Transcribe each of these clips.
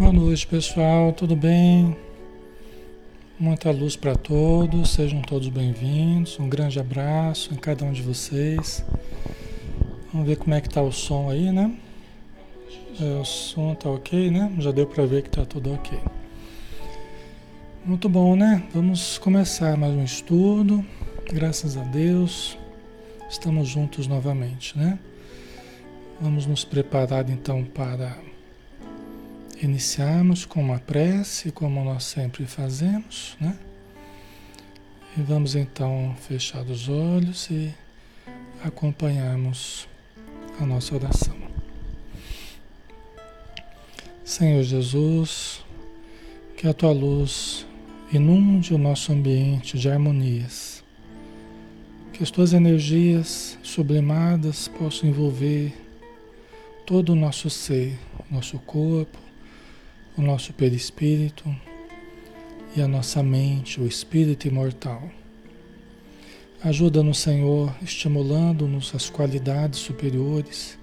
Boa noite, pessoal. Tudo bem? Muita luz para todos. Sejam todos bem-vindos. Um grande abraço em cada um de vocês. Vamos ver como é que tá o som aí, né? É, o som tá ok, né? Já deu para ver que tá tudo ok. Muito bom, né? Vamos começar mais um estudo. Graças a Deus, estamos juntos novamente, né? Vamos nos preparar então para iniciarmos com uma prece, como nós sempre fazemos, né? E vamos então fechar os olhos e acompanharmos a nossa oração. Senhor Jesus, que a tua luz inunde o nosso ambiente de harmonias, que as tuas energias sublimadas possam envolver todo o nosso ser, nosso corpo, o nosso perispírito e a nossa mente, o espírito imortal. Ajuda-nos, Senhor, estimulando-nos as qualidades superiores,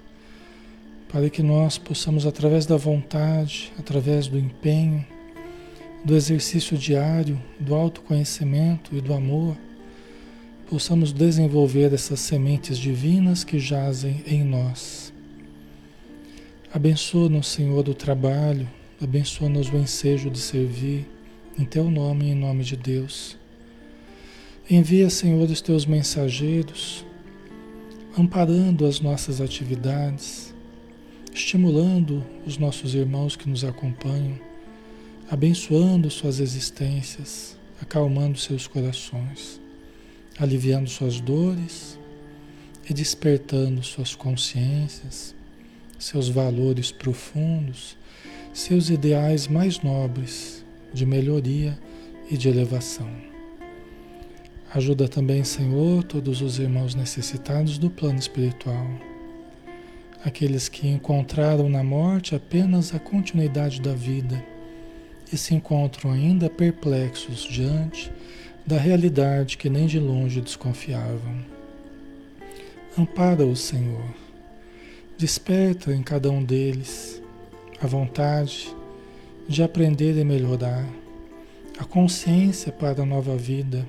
para que nós possamos, através da vontade, através do empenho, do exercício diário, do autoconhecimento e do amor, possamos desenvolver essas sementes divinas que jazem em nós. Abençoa-nos, Senhor, do trabalho, abençoa-nos o ensejo de servir, em Teu nome e em nome de Deus. Envia, Senhor, os Teus mensageiros, amparando as nossas atividades, estimulando os nossos irmãos que nos acompanham, abençoando suas existências, acalmando seus corações, aliviando suas dores e despertando suas consciências, seus valores profundos, seus ideais mais nobres de melhoria e de elevação. Ajuda também, Senhor, todos os irmãos necessitados do plano espiritual, aqueles que encontraram na morte apenas a continuidade da vida e se encontram ainda perplexos diante da realidade que nem de longe desconfiavam. Ampara-os, Senhor. Desperta em cada um deles a vontade de aprender e melhorar, a consciência para a nova vida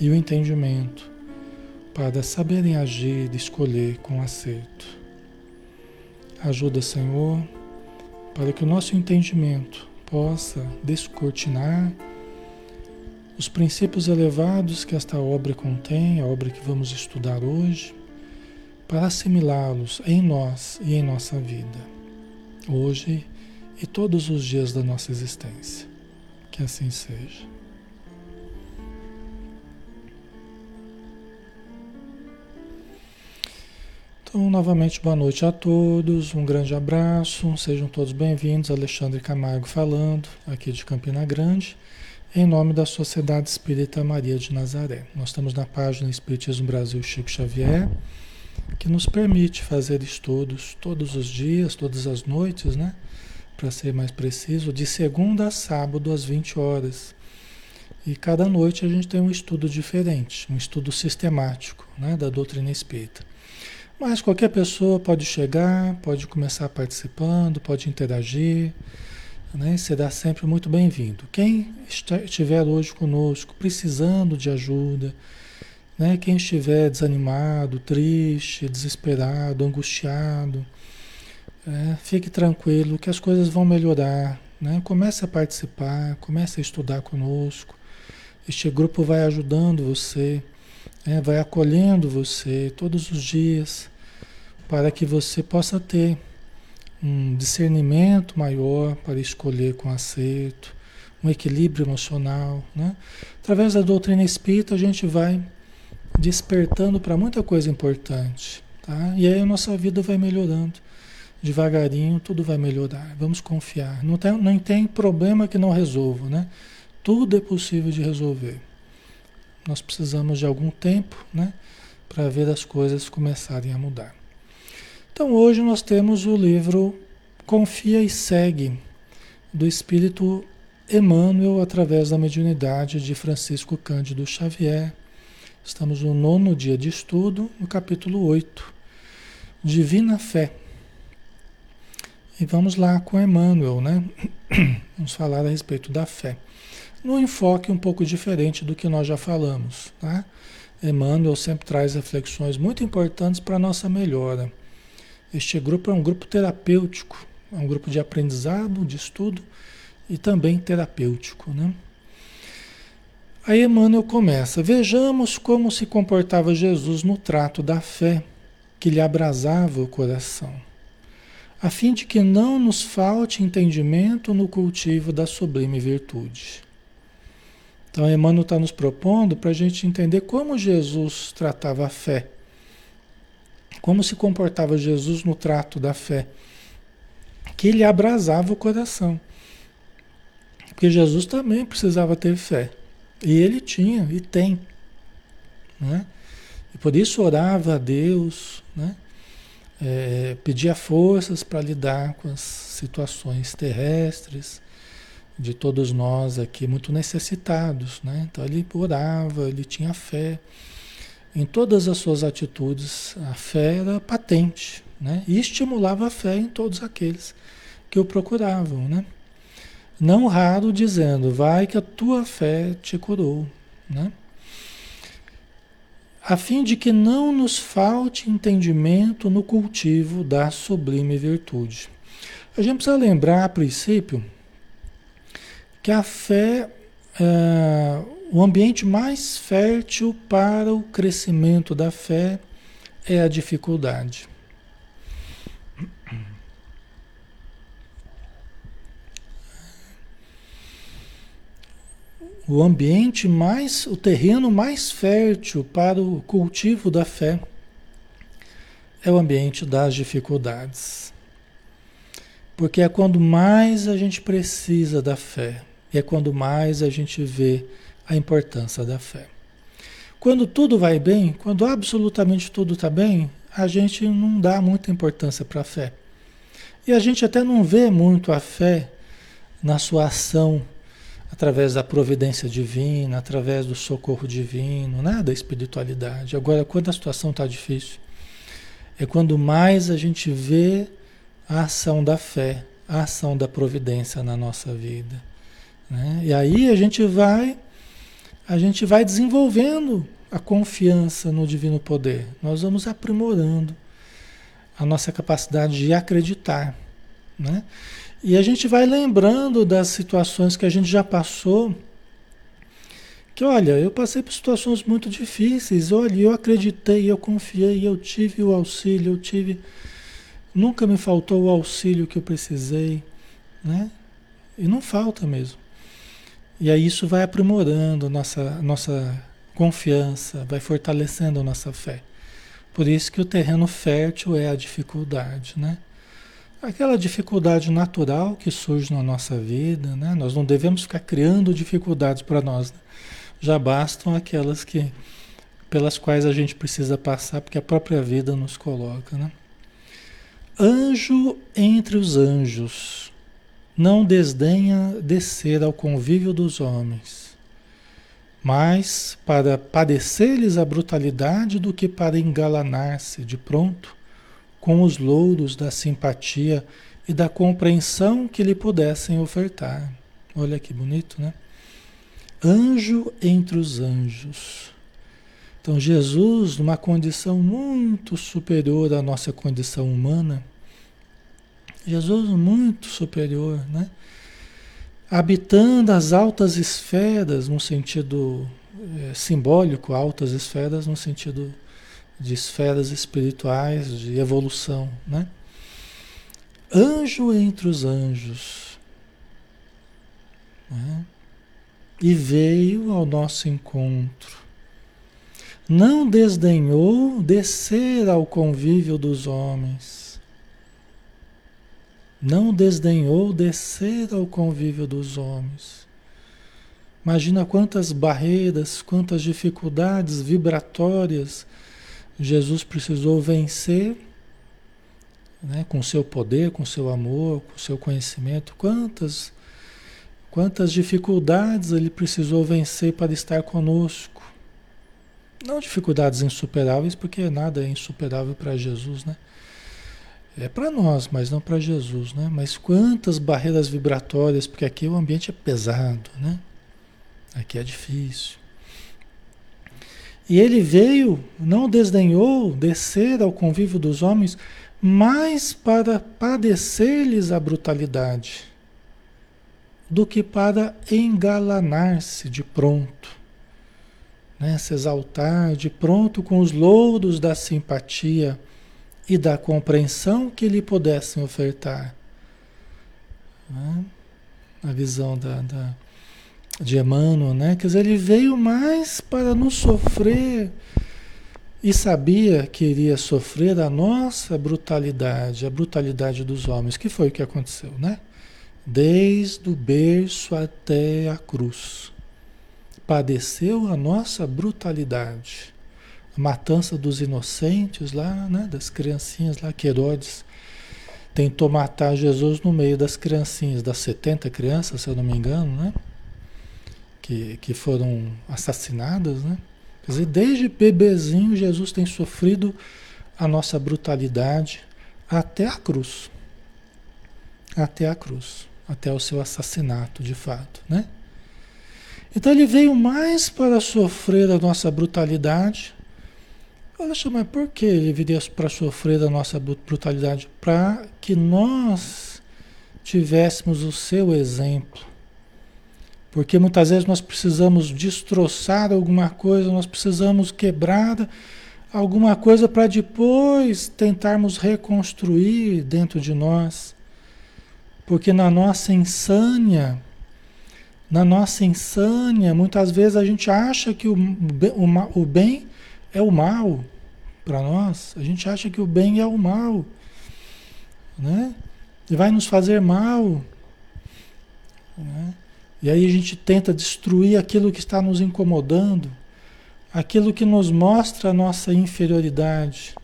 e o entendimento para saberem agir e escolher com acerto. Ajuda, Senhor, para que o nosso entendimento possa descortinar os princípios elevados que esta obra contém, a obra que vamos estudar hoje, para assimilá-los em nós e em nossa vida, hoje e todos os dias da nossa existência. Que assim seja. Então, novamente, boa noite a todos, um grande abraço, sejam todos bem-vindos. Alexandre Camargo falando, aqui de Campina Grande, em nome da Sociedade Espírita Maria de Nazaré. Nós estamos na página Espiritismo Brasil Chico Xavier, que nos permite fazer estudos todos os dias, todas as noites, né? Para ser mais preciso, de segunda a sábado às 20 horas. E cada noite a gente tem um estudo diferente, um estudo sistemático né, da doutrina espírita. Mas qualquer pessoa pode chegar, pode começar participando, pode interagir, né? será sempre muito bem-vindo. Quem estiver hoje conosco precisando de ajuda, né? quem estiver desanimado, triste, desesperado, angustiado, é, fique tranquilo que as coisas vão melhorar. Né? Comece a participar, comece a estudar conosco. Este grupo vai ajudando você né, vai acolhendo você todos os dias para que você possa ter um discernimento maior para escolher com acerto, um equilíbrio emocional. Né? Através da doutrina espírita, a gente vai despertando para muita coisa importante. Tá? E aí a nossa vida vai melhorando. Devagarinho, tudo vai melhorar. Vamos confiar. Não tem, não tem problema que não resolva. Né? Tudo é possível de resolver. Nós precisamos de algum tempo, né, para ver as coisas começarem a mudar. Então hoje nós temos o livro Confia e Segue, do Espírito Emmanuel, através da mediunidade de Francisco Cândido Xavier. Estamos no nono dia de estudo, no capítulo 8, Divina Fé. E vamos lá com Emmanuel, né? Vamos falar a respeito da fé. Num enfoque um pouco diferente do que nós já falamos, tá? Emmanuel sempre traz reflexões muito importantes para a nossa melhora. Este grupo é um grupo terapêutico, é um grupo de aprendizado, de estudo e também terapêutico, né? Aí Emmanuel começa: Vejamos como se comportava Jesus no trato da fé que lhe abrasava o coração, a fim de que não nos falte entendimento no cultivo da sublime virtude. Então, Emmanuel está nos propondo para a gente entender como Jesus tratava a fé, como se comportava Jesus no trato da fé, que lhe abrasava o coração. Porque Jesus também precisava ter fé. E ele tinha e tem. Né? E por isso orava a Deus, né? É, pedia forças para lidar com as situações terrestres de todos nós aqui muito necessitados, né? Então ele orava, ele tinha fé em todas as suas atitudes, a fé era patente, né? E estimulava a fé em todos aqueles que o procuravam, né? Não raro dizendo, vai que a tua fé te curou, né? A fim de que não nos falte entendimento no cultivo da sublime virtude. A gente precisa lembrar, a princípio, que a fé é o ambiente mais fértil para o crescimento da fé é a dificuldade. O ambiente mais, o terreno mais fértil para o cultivo da fé é o ambiente das dificuldades. Porque é quando mais a gente precisa da fé, é quando mais a gente vê a importância da fé. Quando tudo vai bem, quando absolutamente tudo está bem, a gente não dá muita importância para a fé. E a gente até não vê muito a fé na sua ação através da providência divina, através do socorro divino, né? da espiritualidade. Agora, quando a situação está difícil, é quando mais a gente vê a ação da fé, a ação da providência na nossa vida. Né? E aí a gente vai, a gente vai desenvolvendo a confiança no divino poder. Nós vamos aprimorando a nossa capacidade de acreditar, né? E a gente vai lembrando das situações que a gente já passou. Que olha, eu passei por situações muito difíceis. Olha, eu acreditei, eu confiei, eu tive o auxílio, eu tive. Nunca me faltou o auxílio que eu precisei, né? E não falta mesmo. E aí isso vai aprimorando nossa, nossa confiança, vai fortalecendo a nossa fé. Por isso que o terreno fértil é a dificuldade, né? Aquela dificuldade natural que surge na nossa vida, né? Nós não devemos ficar criando dificuldades para nós. Né? Já bastam aquelas que pelas quais a gente precisa passar, porque a própria vida nos coloca, né? Anjo entre os anjos não desdenha descer ao convívio dos homens, mas para padecer-lhes a brutalidade do que para engalanar-se de pronto com os louros da simpatia e da compreensão que lhe pudessem ofertar. Olha que bonito, né? Anjo entre os anjos. Então, Jesus, numa condição muito superior à nossa condição humana, Jesus muito superior, né? Habitando as altas esferas no sentido é, simbólico, altas esferas no sentido de esferas espirituais, de evolução, né? Anjo entre os anjos. Né? E veio ao nosso encontro. Não desdenhou descer ao convívio dos homens. Não desdenhou descer ao convívio dos homens. Imagina quantas barreiras, quantas dificuldades vibratórias Jesus precisou vencer né, com seu poder, com seu amor, com seu conhecimento. Quantas, quantas dificuldades ele precisou vencer para estar conosco. Não dificuldades insuperáveis, porque nada é insuperável para Jesus, né? É para nós, mas não para Jesus, né? Mas quantas barreiras vibratórias, porque aqui o ambiente é pesado, né? Aqui é difícil. E ele veio, não desdenhou descer ao convívio dos homens, mas para padecer-lhes a brutalidade, do que para engalanar-se de pronto, né? se exaltar de pronto com os louros da simpatia e da compreensão que lhe pudessem ofertar. Né? A visão da, da de Emmanuel, né? Quer dizer, ele veio mais para nos sofrer e sabia que iria sofrer a nossa brutalidade, a brutalidade dos homens, que foi o que aconteceu, né? Desde o berço até a cruz. Padeceu a nossa brutalidade. A matança dos inocentes lá, né? Das criancinhas lá, que Herodes tentou matar Jesus no meio das criancinhas, das 70 crianças, se eu não me engano, né? Que, que foram assassinadas, né? Quer dizer, desde bebezinho Jesus tem sofrido a nossa brutalidade até a cruz. Até a cruz, até o seu assassinato, de fato, né? Então ele veio mais para sofrer a nossa brutalidade. Olha, mas por que ele viria para sofrer a nossa brutalidade? Para que nós tivéssemos o seu exemplo porque muitas vezes nós precisamos destroçar alguma coisa, nós precisamos quebrar alguma coisa para depois tentarmos reconstruir dentro de nós. Porque na nossa insânia, na nossa insânia, muitas vezes a gente acha que o, o, o bem é o mal para nós. A gente acha que o bem é o mal, né? E vai nos fazer mal, né? E aí a gente tenta destruir aquilo que está nos incomodando, aquilo que nos mostra a nossa inferioridade.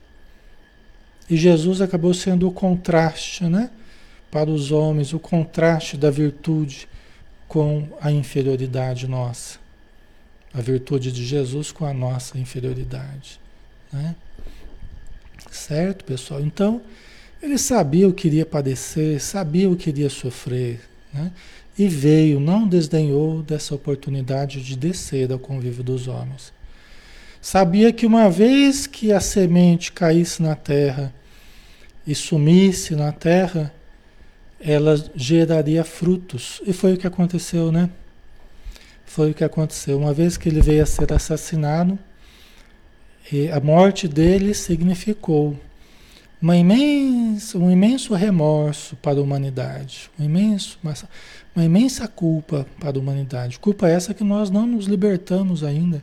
E Jesus acabou sendo o contraste, né? Para os homens, o contraste da virtude com a inferioridade nossa. A virtude de Jesus com a nossa inferioridade. Né? Certo, pessoal? Então, ele sabia o que iria padecer, sabia o que iria sofrer. Né? E veio, não desdenhou dessa oportunidade de descer ao convívio dos homens. Sabia que uma vez que a semente caísse na terra e sumisse na terra, ela geraria frutos. E foi o que aconteceu, né? Foi o que aconteceu. Uma vez que ele veio a ser assassinado, a morte dele significou uma imensa, um imenso remorso para a humanidade, um imenso, uma, uma imensa culpa para a humanidade. Culpa essa que nós não nos libertamos ainda,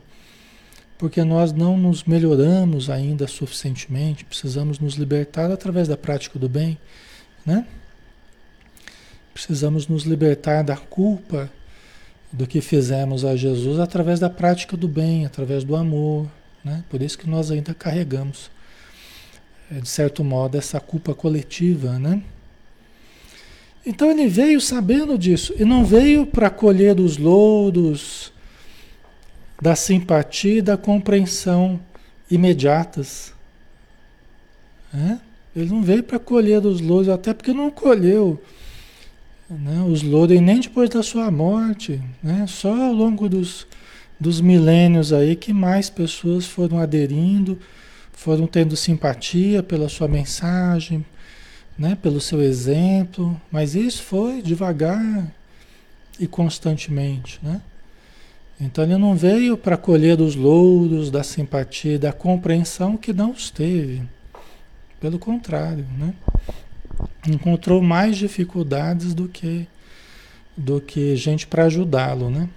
porque nós não nos melhoramos ainda suficientemente, precisamos nos libertar através da prática do bem, né? Precisamos nos libertar da culpa do que fizemos a Jesus através da prática do bem, através do amor, né? Por isso que nós ainda carregamos é, de certo modo, essa culpa coletiva, né? Então ele veio sabendo disso e não veio para colher os louros da simpatia e da compreensão imediatas. Ele não veio para colher os louros, até porque não colheu né, os louros nem depois da sua morte, né? só ao longo dos, dos milênios aí que mais pessoas foram aderindo foram tendo simpatia pela sua mensagem, né, pelo seu exemplo, mas isso foi devagar e constantemente, né? Então ele não veio para colher os louros da simpatia, da compreensão que não os teve. Pelo contrário, né? Encontrou mais dificuldades do que do que gente para ajudá-lo, né?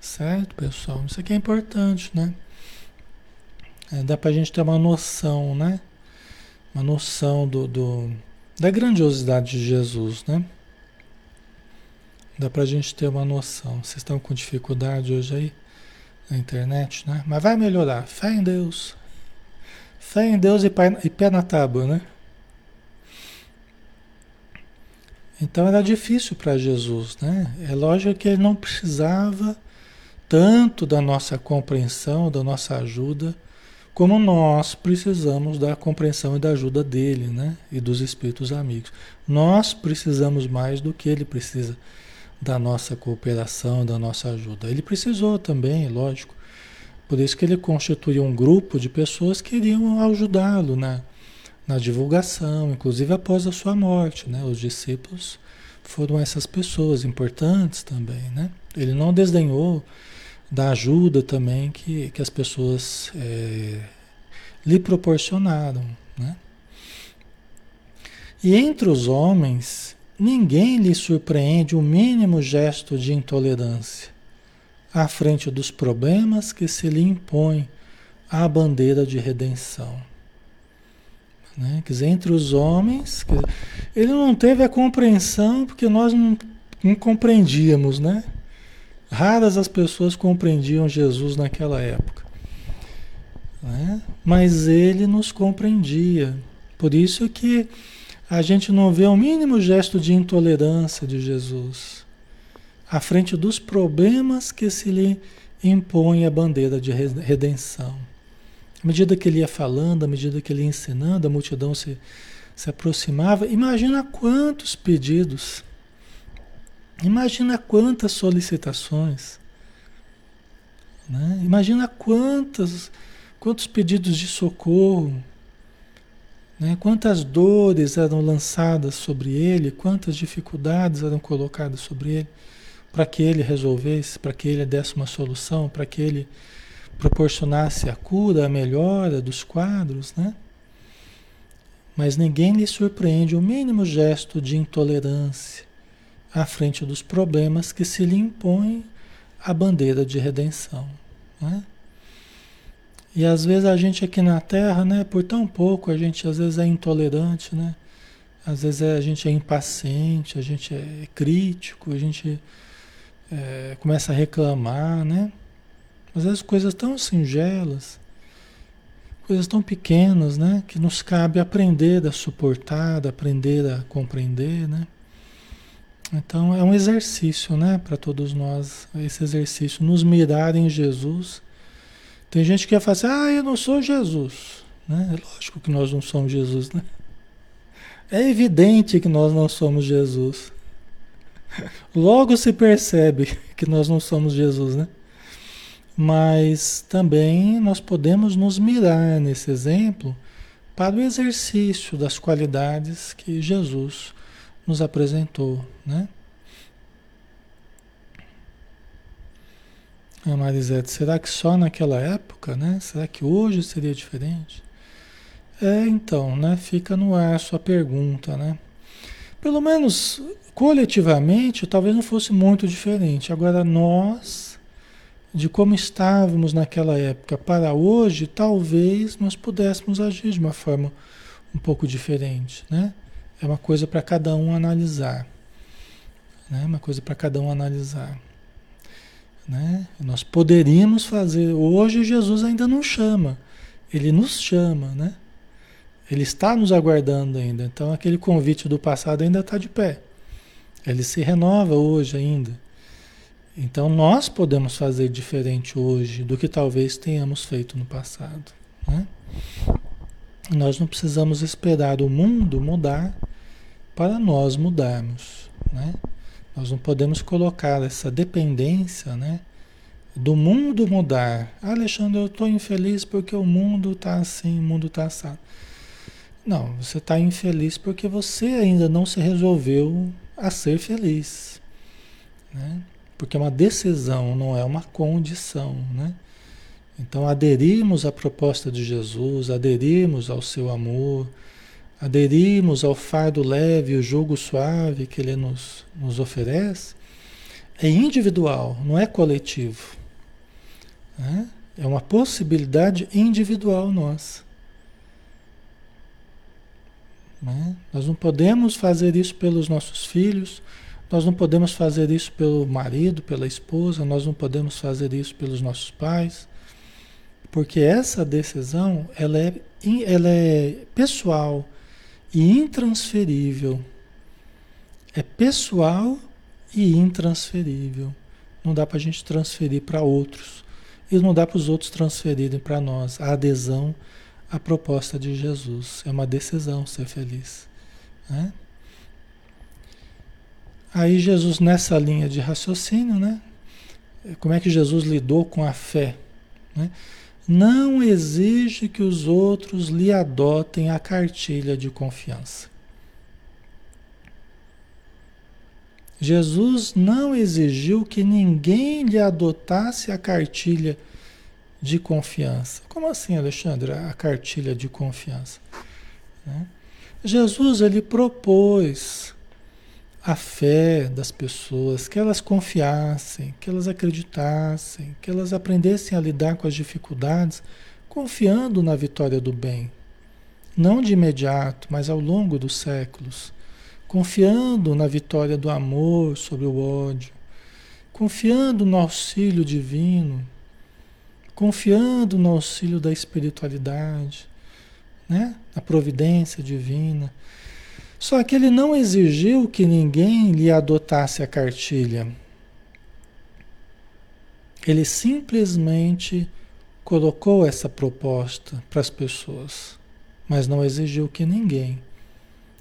Certo, pessoal? Isso aqui é importante, né? É, dá para a gente ter uma noção, né? Uma noção do, do, da grandiosidade de Jesus, né? Dá para a gente ter uma noção. Vocês estão com dificuldade hoje aí na internet, né? Mas vai melhorar. Fé em Deus. Fé em Deus e pé, e pé na tábua, né? Então era difícil para Jesus, né? É lógico que ele não precisava tanto da nossa compreensão, da nossa ajuda, como nós precisamos da compreensão e da ajuda dele, né? E dos espíritos amigos. Nós precisamos mais do que ele precisa da nossa cooperação, da nossa ajuda. Ele precisou também, lógico. Por isso que ele constituiu um grupo de pessoas que iriam ajudá-lo na, na divulgação, inclusive após a sua morte, né? Os discípulos foram essas pessoas importantes também, né? Ele não desdenhou da ajuda também que, que as pessoas é, lhe proporcionaram, né? E entre os homens, ninguém lhe surpreende o mínimo gesto de intolerância à frente dos problemas que se lhe impõem à bandeira de redenção. Né? Quer dizer, entre os homens, dizer, ele não teve a compreensão porque nós não, não compreendíamos, né? Raras as pessoas compreendiam Jesus naquela época. Né? Mas ele nos compreendia. Por isso que a gente não vê o mínimo gesto de intolerância de Jesus à frente dos problemas que se lhe impõe a bandeira de redenção. À medida que ele ia falando, à medida que ele ia ensinando, a multidão se, se aproximava. Imagina quantos pedidos, imagina quantas solicitações, né? imagina quantas, quantos pedidos de socorro, né? quantas dores eram lançadas sobre ele, quantas dificuldades eram colocadas sobre ele, para que ele resolvesse, para que ele desse uma solução, para que ele proporcionasse a cura, a melhora dos quadros, né? Mas ninguém lhe surpreende o mínimo gesto de intolerância à frente dos problemas que se lhe impõem a bandeira de redenção. Né? E às vezes a gente aqui na Terra, né, por tão pouco, a gente às vezes é intolerante, né? Às vezes a gente é impaciente, a gente é crítico, a gente é, começa a reclamar, né? Às vezes coisas tão singelas, coisas tão pequenas, né? Que nos cabe aprender a suportar, aprender a compreender, né? Então é um exercício, né? Para todos nós, esse exercício, nos mirar em Jesus. Tem gente que quer fazer, assim, ah, eu não sou Jesus. Né? É lógico que nós não somos Jesus, né? É evidente que nós não somos Jesus. Logo se percebe que nós não somos Jesus, né? Mas também nós podemos nos mirar nesse exemplo para o exercício das qualidades que Jesus nos apresentou, né? A Marisete, será que só naquela época, né? Será que hoje seria diferente? É, então, né? Fica no ar a sua pergunta, né? Pelo menos coletivamente, talvez não fosse muito diferente. Agora, nós, de como estávamos naquela época para hoje, talvez nós pudéssemos agir de uma forma um pouco diferente, né? É uma coisa para cada um analisar, né? Uma coisa para cada um analisar, né? Nós poderíamos fazer. Hoje Jesus ainda não chama, ele nos chama, né? Ele está nos aguardando ainda. Então aquele convite do passado ainda está de pé. Ele se renova hoje ainda. Então nós podemos fazer diferente hoje do que talvez tenhamos feito no passado. Né? Nós não precisamos esperar o mundo mudar para nós mudarmos. Né? Nós não podemos colocar essa dependência né, do mundo mudar. Ah, Alexandre, eu estou infeliz porque o mundo está assim, o mundo está assado. Não, você está infeliz porque você ainda não se resolveu a ser feliz. Né? Porque é uma decisão, não é uma condição. Né? Então, aderimos à proposta de Jesus, aderimos ao seu amor, aderimos ao fardo leve, o jogo suave que ele nos, nos oferece, é individual, não é coletivo. Né? É uma possibilidade individual nossa. Né? Nós não podemos fazer isso pelos nossos filhos, nós não podemos fazer isso pelo marido, pela esposa, nós não podemos fazer isso pelos nossos pais, porque essa decisão ela é, ela é pessoal e intransferível. É pessoal e intransferível. Não dá para a gente transferir para outros. e não dá para os outros transferirem para nós a adesão à proposta de Jesus. É uma decisão ser feliz. Né? Aí Jesus, nessa linha de raciocínio, né? Como é que Jesus lidou com a fé? Né? Não exige que os outros lhe adotem a cartilha de confiança. Jesus não exigiu que ninguém lhe adotasse a cartilha de confiança. Como assim, Alexandre, a cartilha de confiança? Né? Jesus ele propôs a fé das pessoas, que elas confiassem, que elas acreditassem, que elas aprendessem a lidar com as dificuldades, confiando na vitória do bem. Não de imediato, mas ao longo dos séculos. Confiando na vitória do amor sobre o ódio. Confiando no auxílio divino. Confiando no auxílio da espiritualidade, né? Na providência divina só que ele não exigiu que ninguém lhe adotasse a cartilha. Ele simplesmente colocou essa proposta para as pessoas, mas não exigiu que ninguém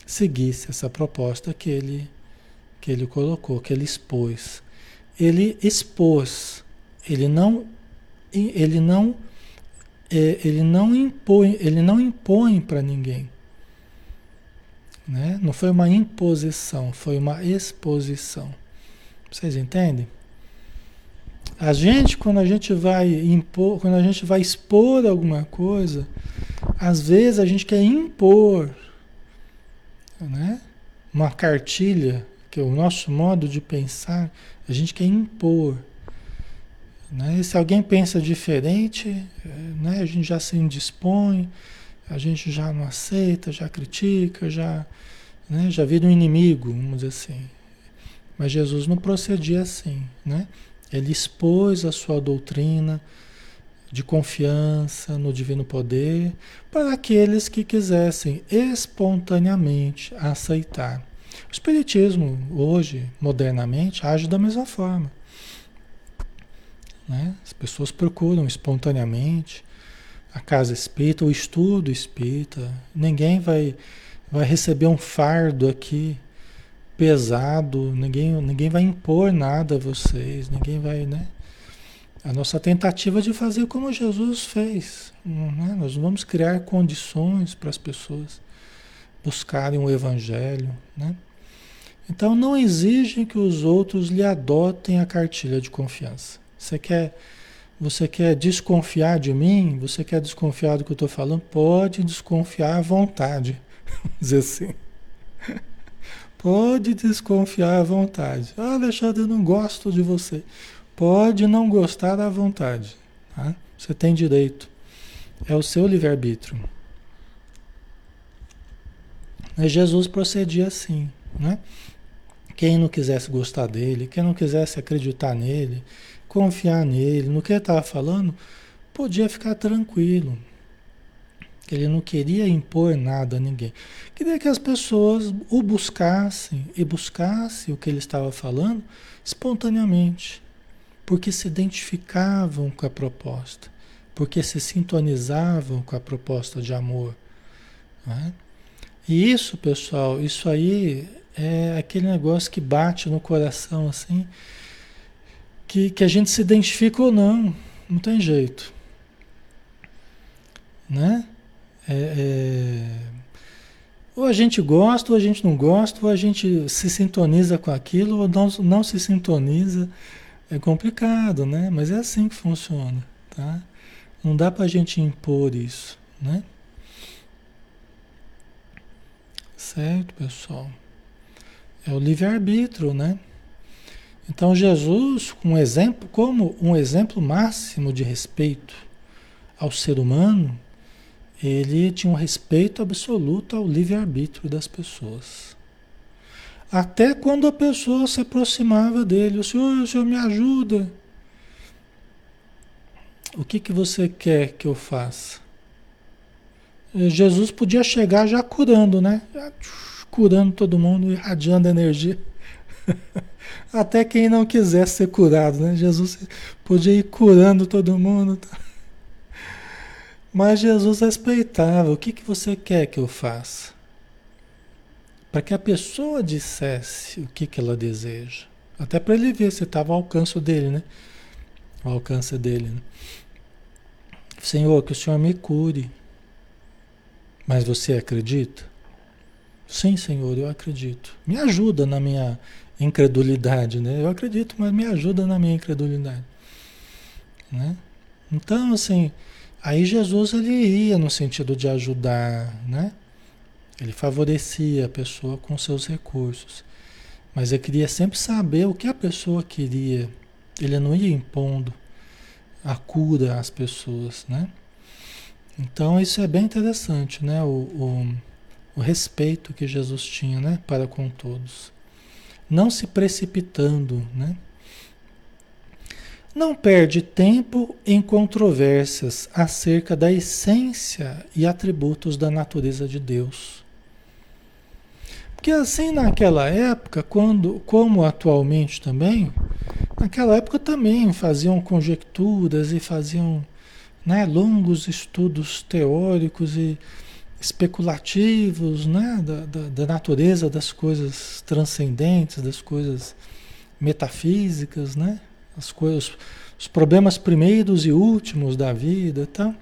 seguisse essa proposta que ele que ele colocou, que ele expôs. Ele expôs, ele não ele não é, ele não impõe, ele não impõe para ninguém. Né? Não foi uma imposição, foi uma exposição. Vocês entendem? A gente, quando a gente vai impor, quando a gente vai expor alguma coisa, às vezes a gente quer impor, né? Uma cartilha, que é o nosso modo de pensar, a gente quer impor. Né? E se alguém pensa diferente, né? a gente já se indispõe, a gente já não aceita, já critica, já, né, já vira um inimigo, vamos dizer assim. Mas Jesus não procedia assim, né? Ele expôs a sua doutrina de confiança no divino poder para aqueles que quisessem espontaneamente aceitar. O espiritismo hoje, modernamente, age da mesma forma. Né? As pessoas procuram espontaneamente a casa espírita, o estudo espírita. Ninguém vai, vai receber um fardo aqui pesado, ninguém, ninguém vai impor nada a vocês, ninguém vai, né? A nossa tentativa de fazer como Jesus fez. Né? Nós vamos criar condições para as pessoas buscarem o Evangelho. Né? Então não exigem que os outros lhe adotem a cartilha de confiança. Você quer você quer desconfiar de mim? Você quer desconfiar do que eu estou falando? Pode desconfiar à vontade. Dizer assim. Pode desconfiar à vontade. Ah, Alexandre, eu não gosto de você. Pode não gostar à vontade. Tá? Você tem direito. É o seu livre-arbítrio. Jesus procedia assim, né? Quem não quisesse gostar dele, quem não quisesse acreditar nele, confiar nele, no que ele estava falando, podia ficar tranquilo. Ele não queria impor nada a ninguém. Queria que as pessoas o buscassem e buscassem o que ele estava falando espontaneamente, porque se identificavam com a proposta, porque se sintonizavam com a proposta de amor. Né? E isso, pessoal, isso aí é aquele negócio que bate no coração assim que, que a gente se identifica ou não, não tem jeito. Né? É, é, ou a gente gosta, ou a gente não gosta, ou a gente se sintoniza com aquilo, ou não, não se sintoniza. É complicado, né? Mas é assim que funciona, tá? Não dá pra gente impor isso, né? Certo, pessoal? É o livre-arbítrio, né? Então Jesus, um exemplo, como um exemplo máximo de respeito ao ser humano, ele tinha um respeito absoluto ao livre-arbítrio das pessoas. Até quando a pessoa se aproximava dele, o senhor, o senhor me ajuda. O que, que você quer que eu faça? Jesus podia chegar já curando, né? Curando todo mundo, irradiando energia. Até quem não quisesse ser curado, né? Jesus podia ir curando todo mundo. Tá? Mas Jesus respeitava. O que, que você quer que eu faça? Para que a pessoa dissesse o que, que ela deseja. Até para ele ver se estava ao alcance dele, né? Ao alcance dele. Né? Senhor, que o Senhor me cure. Mas você acredita? Sim, Senhor, eu acredito. Me ajuda na minha incredulidade, né? Eu acredito, mas me ajuda na minha incredulidade. Né? Então, assim, aí Jesus ele ia no sentido de ajudar, né? Ele favorecia a pessoa com seus recursos. Mas ele queria sempre saber o que a pessoa queria. Ele não ia impondo a cura às pessoas, né? Então isso é bem interessante, né? O, o, o respeito que Jesus tinha, né? Para com todos. Não se precipitando, né? Não perde tempo em controvérsias acerca da essência e atributos da natureza de Deus. Porque assim naquela época, quando, como atualmente também, naquela época também faziam conjecturas e faziam né, longos estudos teóricos e especulativos né, da, da, da natureza das coisas transcendentes, das coisas metafísicas, né, as coisas, os problemas primeiros e últimos da vida tal.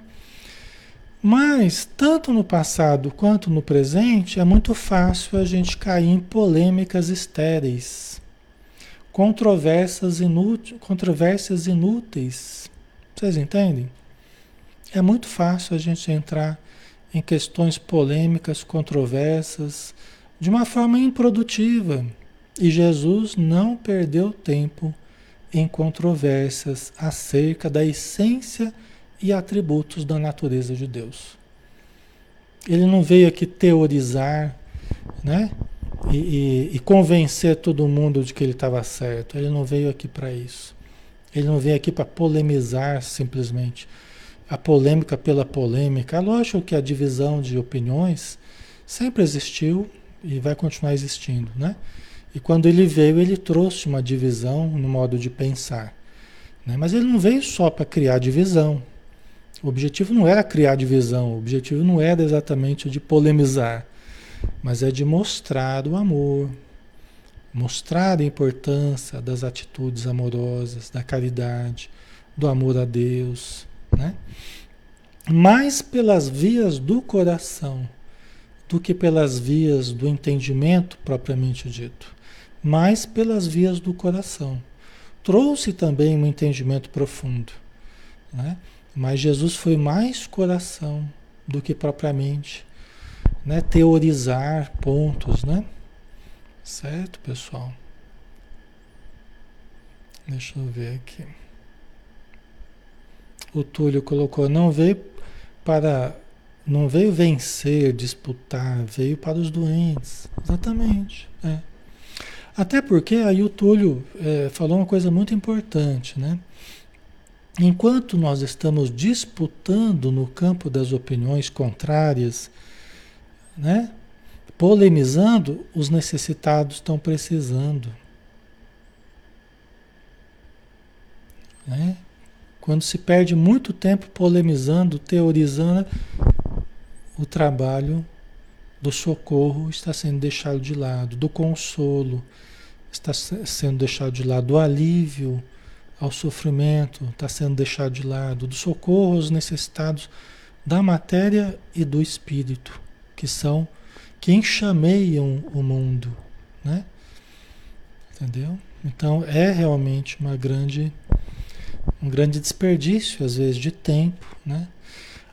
Mas, tanto no passado quanto no presente, é muito fácil a gente cair em polêmicas estéreis, controvérsias, inúteis, controvérsias inúteis. Vocês entendem? É muito fácil a gente entrar em questões polêmicas, controversas, de uma forma improdutiva. E Jesus não perdeu tempo em controvérsias acerca da essência e atributos da natureza de Deus. Ele não veio aqui teorizar, né? E, e, e convencer todo mundo de que ele estava certo. Ele não veio aqui para isso. Ele não veio aqui para polemizar simplesmente. A polêmica pela polêmica. É lógico que a divisão de opiniões sempre existiu e vai continuar existindo, né? E quando ele veio, ele trouxe uma divisão no modo de pensar. Né? Mas ele não veio só para criar divisão. O objetivo não era criar divisão, o objetivo não era exatamente de polemizar, mas é de mostrar o amor, mostrar a importância das atitudes amorosas, da caridade, do amor a Deus, né? Mais pelas vias do coração do que pelas vias do entendimento propriamente dito, mais pelas vias do coração. Trouxe também um entendimento profundo, né? Mas Jesus foi mais coração do que propriamente né, teorizar pontos, né? Certo, pessoal? Deixa eu ver aqui. O Túlio colocou, não veio para não veio vencer, disputar, veio para os doentes. Exatamente. É. Até porque aí o Túlio é, falou uma coisa muito importante, né? Enquanto nós estamos disputando no campo das opiniões contrárias, né? polemizando, os necessitados estão precisando. Né? Quando se perde muito tempo polemizando, teorizando, o trabalho do socorro está sendo deixado de lado, do consolo está sendo deixado de lado, do alívio ao sofrimento está sendo deixado de lado, do socorro aos necessitados da matéria e do espírito, que são que enxameiam o mundo, né? Entendeu? Então é realmente uma grande um grande desperdício às vezes de tempo, né?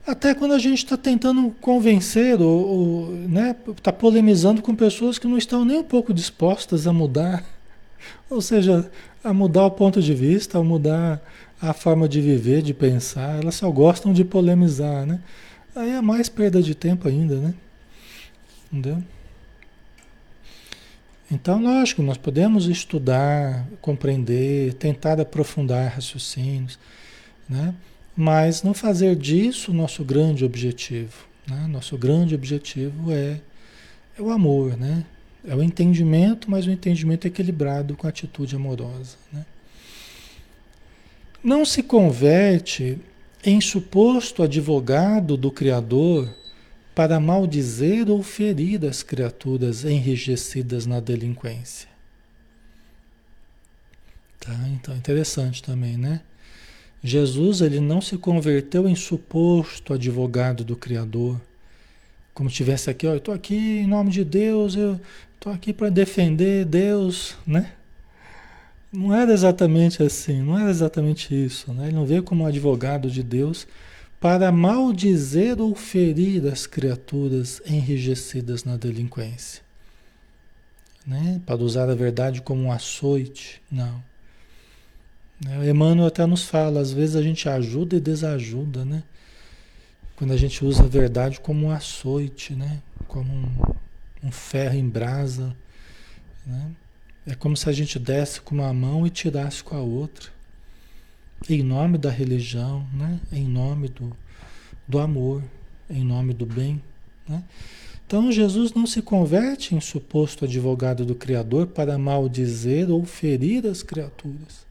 Até quando a gente está tentando convencer ou, né, está polemizando com pessoas que não estão nem um pouco dispostas a mudar, ou seja, a mudar o ponto de vista, a mudar a forma de viver, de pensar, elas só gostam de polemizar, né? Aí é mais perda de tempo ainda, né? Entendeu? Então, lógico, nós podemos estudar, compreender, tentar aprofundar raciocínios, né? Mas não fazer disso nosso grande objetivo. Né? Nosso grande objetivo é, é o amor, né? É o entendimento, mas o entendimento equilibrado com a atitude amorosa. Né? Não se converte em suposto advogado do Criador para maldizer ou ferir as criaturas enrijecidas na delinquência. Tá? Então, interessante também, né? Jesus ele não se converteu em suposto advogado do Criador, como tivesse aqui, ó, eu estou aqui em nome de Deus, eu estou aqui para defender Deus, né? Não era exatamente assim, não era exatamente isso, né? Ele não veio como advogado de Deus para maldizer ou ferir as criaturas enrijecidas na delinquência, né? Para usar a verdade como um açoite, não. Né? Emmanuel até nos fala, às vezes a gente ajuda e desajuda, né? Quando a gente usa a verdade como um açoite, né? Como um, um ferro em brasa, né? É como se a gente desse com uma mão e tirasse com a outra. Em nome da religião, né? Em nome do, do amor, em nome do bem, né? Então Jesus não se converte em suposto advogado do Criador para maldizer ou ferir as criaturas.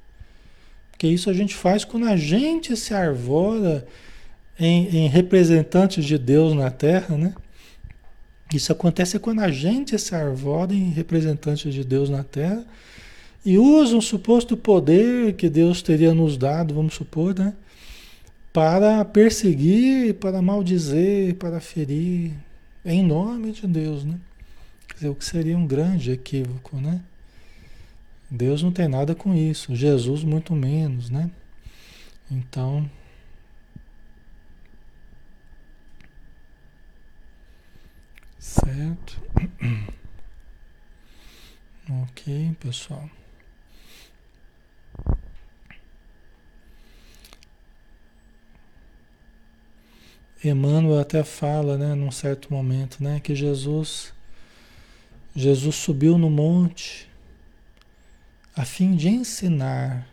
Porque isso a gente faz quando a gente se arvora em, em representantes de Deus na Terra, né? Isso acontece quando a gente se arvora em representantes de Deus na Terra e usa um suposto poder que Deus teria nos dado, vamos supor, né? Para perseguir, para maldizer, para ferir, em nome de Deus, né? Quer dizer, o que seria um grande equívoco, né? Deus não tem nada com isso, Jesus muito menos, né? Então. Certo. Ok, pessoal. Emmanuel até fala, né, num certo momento, né, que Jesus Jesus subiu no monte a fim de ensinar,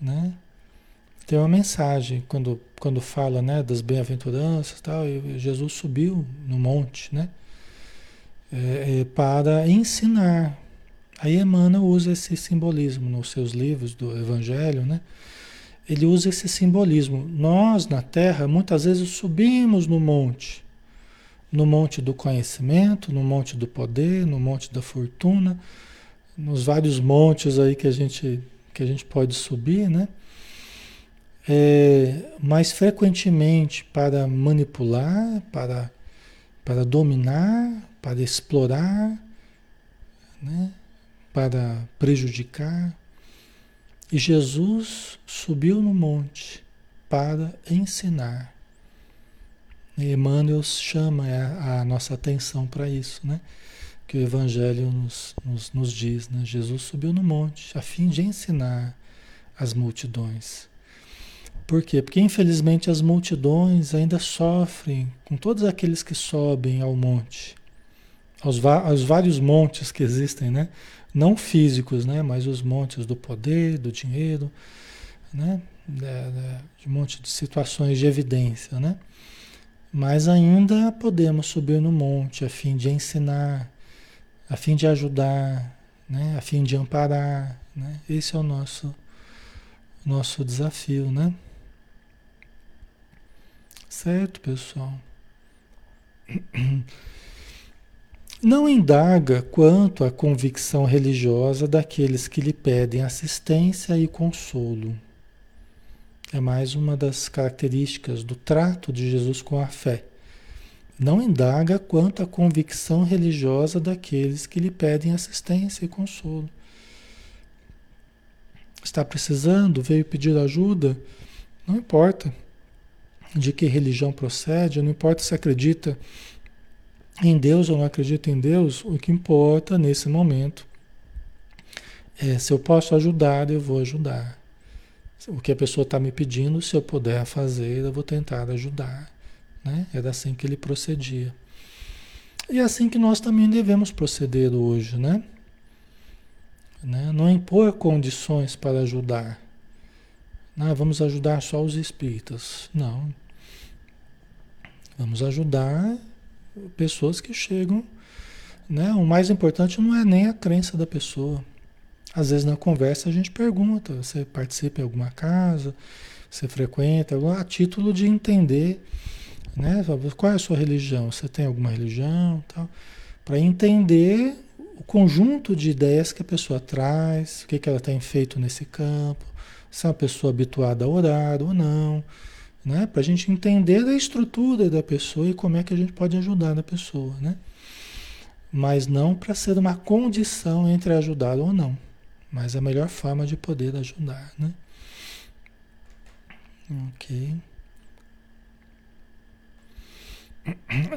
né? Tem uma mensagem quando, quando fala, né, das bem-aventuranças, tal. E Jesus subiu no monte, né? É, é, para ensinar. Aí Emmanuel usa esse simbolismo nos seus livros do Evangelho, né? Ele usa esse simbolismo. Nós na Terra muitas vezes subimos no monte, no monte do conhecimento, no monte do poder, no monte da fortuna nos vários montes aí que a gente, que a gente pode subir, né? É, mais frequentemente para manipular, para, para dominar, para explorar, né? para prejudicar. E Jesus subiu no monte para ensinar. E Emmanuel chama a, a nossa atenção para isso, né? que o Evangelho nos, nos, nos diz. Né? Jesus subiu no monte a fim de ensinar as multidões. Por quê? Porque infelizmente as multidões ainda sofrem com todos aqueles que sobem ao monte, aos, aos vários montes que existem, né? Não físicos, né? Mas os montes do poder, do dinheiro, né? De, um monte de situações de evidência, né? Mas ainda podemos subir no monte a fim de ensinar, a fim de ajudar, né? a fim de amparar. Né? Esse é o nosso, nosso desafio, né? Certo, pessoal? Não indaga quanto à convicção religiosa daqueles que lhe pedem assistência e consolo. É mais uma das características do trato de Jesus com a fé. Não indaga quanto à convicção religiosa daqueles que lhe pedem assistência e consolo. Está precisando, veio pedir ajuda, não importa de que religião procede, não importa se acredita em Deus ou não acredita em Deus, o que importa nesse momento é se eu posso ajudar, eu vou ajudar. O que a pessoa está me pedindo, se eu puder fazer, eu vou tentar ajudar. Né? Era assim que ele procedia. E é assim que nós também devemos proceder hoje, né? né? Não impor condições para ajudar. Ah, vamos ajudar só os espíritas. Não. Vamos ajudar pessoas que chegam Né? O mais importante não é nem a crença da pessoa. Às vezes na conversa a gente pergunta, você participa em alguma casa, você frequenta, a título de entender, né? Qual é a sua religião? Você tem alguma religião? Para entender o conjunto de ideias que a pessoa traz, o que, que ela tem feito nesse campo, se é uma pessoa habituada a orar ou não, né? Para a gente entender a estrutura da pessoa e como é que a gente pode ajudar a pessoa, né? Mas não para ser uma condição entre ajudar ou não, mas a melhor forma de poder ajudar, né? Ok.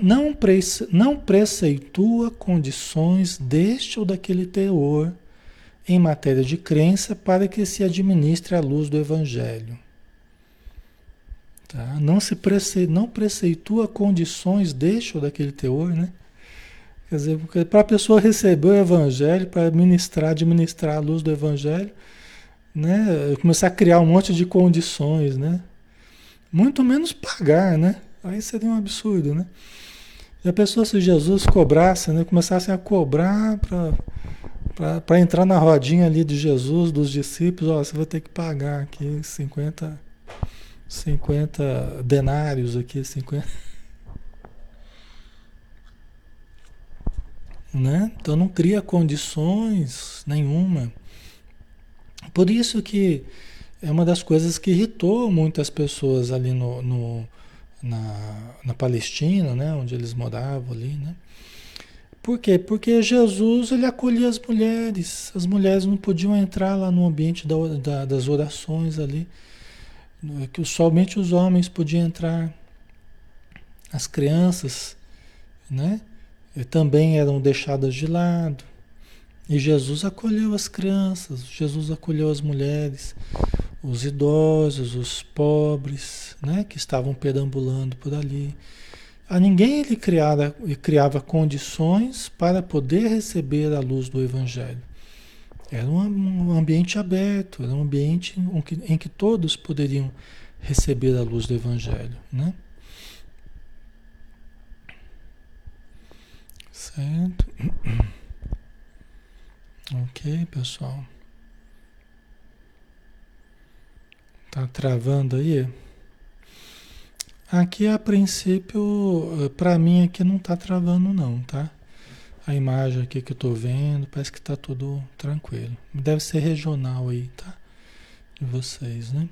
Não, pre não preceitua condições deste ou daquele teor em matéria de crença para que se administre a luz do Evangelho. Tá? Não se prece, não preceitua condições ou daquele teor, né? Quer dizer, para a pessoa receber o Evangelho, para ministrar, administrar a luz do Evangelho, né? Começar a criar um monte de condições, né? Muito menos pagar, né? Aí seria um absurdo, né? E a pessoa, se Jesus cobrasse, né? Começasse a cobrar para para entrar na rodinha ali de Jesus, dos discípulos, ó, você vai ter que pagar aqui 50, 50 denários aqui, 50. Né? Então não cria condições nenhuma. Por isso que é uma das coisas que irritou muitas pessoas ali no, no na, na Palestina, né? onde eles moravam ali, né? Por quê? Porque Jesus ele acolhia as mulheres. As mulheres não podiam entrar lá no ambiente da, da, das orações ali. Que somente os homens podiam entrar. As crianças, né? E também eram deixadas de lado. E Jesus acolheu as crianças, Jesus acolheu as mulheres, os idosos, os pobres, né? Que estavam perambulando por ali. A ninguém ele criava, ele criava condições para poder receber a luz do Evangelho. Era um, ambiente aberto, era um ambiente em que, em que todos poderiam receber a luz do Evangelho. Né? Certo? Ok, pessoal. Tá travando aí? Aqui a princípio, para mim aqui não está travando não, tá? A imagem aqui que eu estou vendo, parece que está tudo tranquilo. Deve ser regional aí, tá? De vocês, né?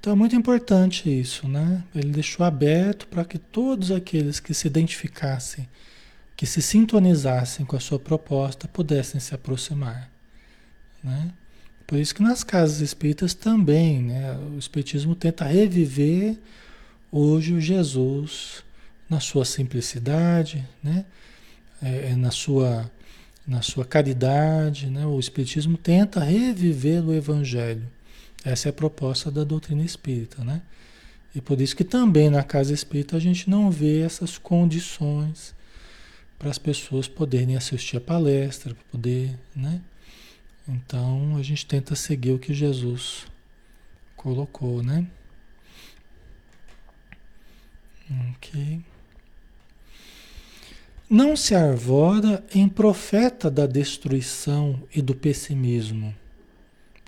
Então é muito importante isso, né? Ele deixou aberto para que todos aqueles que se identificassem, que se sintonizassem com a sua proposta, pudessem se aproximar, né? Por isso que nas casas espíritas também, né, o espiritismo tenta reviver hoje o Jesus na sua simplicidade, né, é, é, na sua na sua caridade, né, o espiritismo tenta reviver o evangelho. Essa é a proposta da doutrina espírita, né? E por isso que também na casa espírita a gente não vê essas condições para as pessoas poderem assistir a palestra, para poder, né? Então a gente tenta seguir o que Jesus colocou, né? Ok. Não se arvora em profeta da destruição e do pessimismo,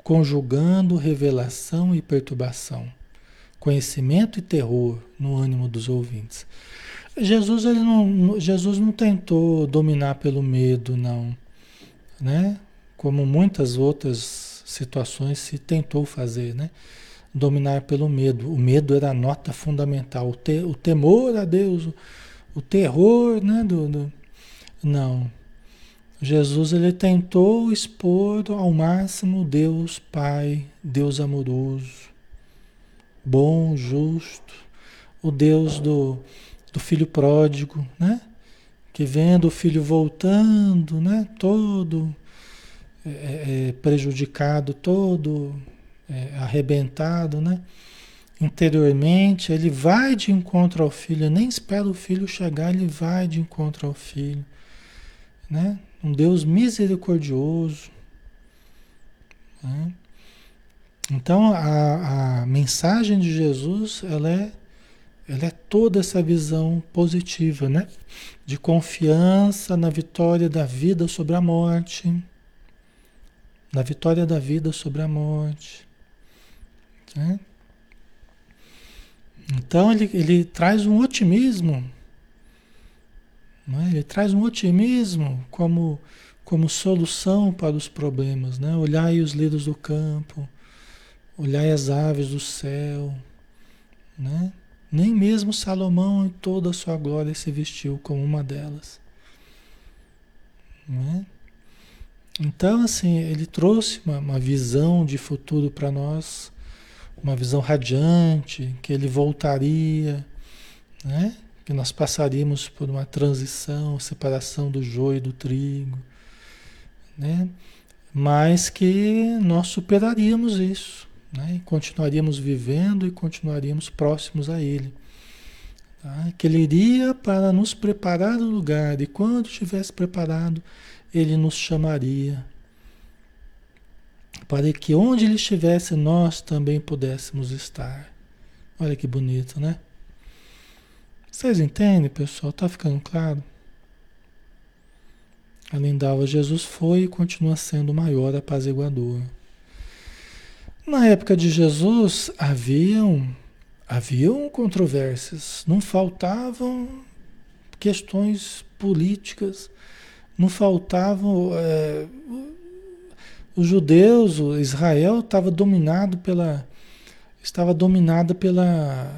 conjugando revelação e perturbação, conhecimento e terror no ânimo dos ouvintes. Jesus, ele não, Jesus não tentou dominar pelo medo, não. Né? como muitas outras situações se tentou fazer, né? Dominar pelo medo. O medo era a nota fundamental. O, te, o temor a Deus, o, terror, né? Do, do, não. Jesus ele tentou expor ao máximo Deus Pai, Deus amoroso, bom, justo, o Deus do, do filho pródigo, né? Que vendo o filho voltando, né? Todo é, é, é, prejudicado, todo é, arrebentado, né? Interiormente, ele vai de encontro ao filho, nem espera o filho chegar, ele vai de encontro ao filho, né? Um Deus misericordioso. Né? Então, a, a mensagem de Jesus, ela é, Ela é toda essa visão positiva, né? De confiança na vitória da vida sobre a morte. Na vitória da vida sobre a morte. Né? Então ele, ele traz um otimismo. Né? Ele traz um otimismo como, como solução para os problemas. Né? Olhai os lírios do campo, olhai as aves do céu. Né? Nem mesmo Salomão em toda a sua glória se vestiu como uma delas. Né? Então, assim, ele trouxe uma, uma visão de futuro para nós, uma visão radiante, que ele voltaria, né? que nós passaríamos por uma transição, separação do joio e do trigo, né? mas que nós superaríamos isso. Né? E continuaríamos vivendo e continuaríamos próximos a Ele. Tá? Que Ele iria para nos preparar o lugar, e quando estivesse preparado, Ele nos chamaria. Para que onde Ele estivesse, nós também pudéssemos estar. Olha que bonito, né? Vocês entendem, pessoal? Tá ficando claro? Além da Jesus foi e continua sendo o maior apaziguador. Na época de Jesus haviam, haviam controvérsias, não faltavam questões políticas, não faltavam. É, os judeus, Israel estava dominado pela. estava dominada pela.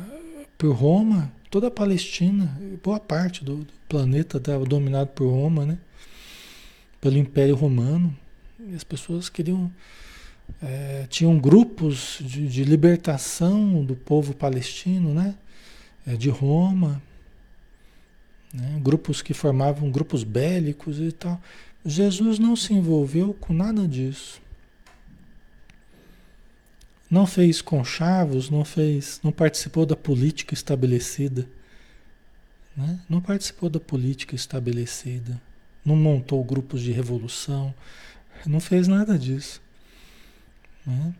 por Roma, toda a Palestina, boa parte do, planeta estava dominado por Roma, né? Pelo Império Romano. E as pessoas queriam é, tinham grupos de, de, libertação do povo palestino, né? É, de Roma, né? grupos que formavam grupos bélicos e tal. Jesus não se envolveu com nada disso. Não fez conchavos, não fez, não participou da política estabelecida. Né? Não participou da política estabelecida. Não montou grupos de revolução. Não fez nada disso. Né?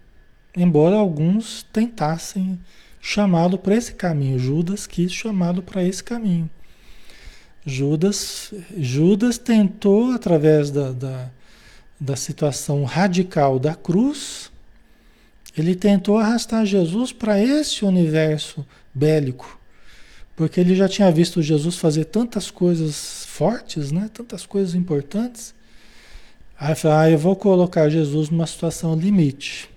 Embora alguns tentassem chamá-lo para esse caminho, Judas quis chamá-lo para esse caminho. Judas, Judas tentou, através da, da, da situação radical da cruz, ele tentou arrastar Jesus para esse universo bélico, porque ele já tinha visto Jesus fazer tantas coisas fortes, né? tantas coisas importantes, Aí fala, ah, eu vou colocar Jesus numa situação limite.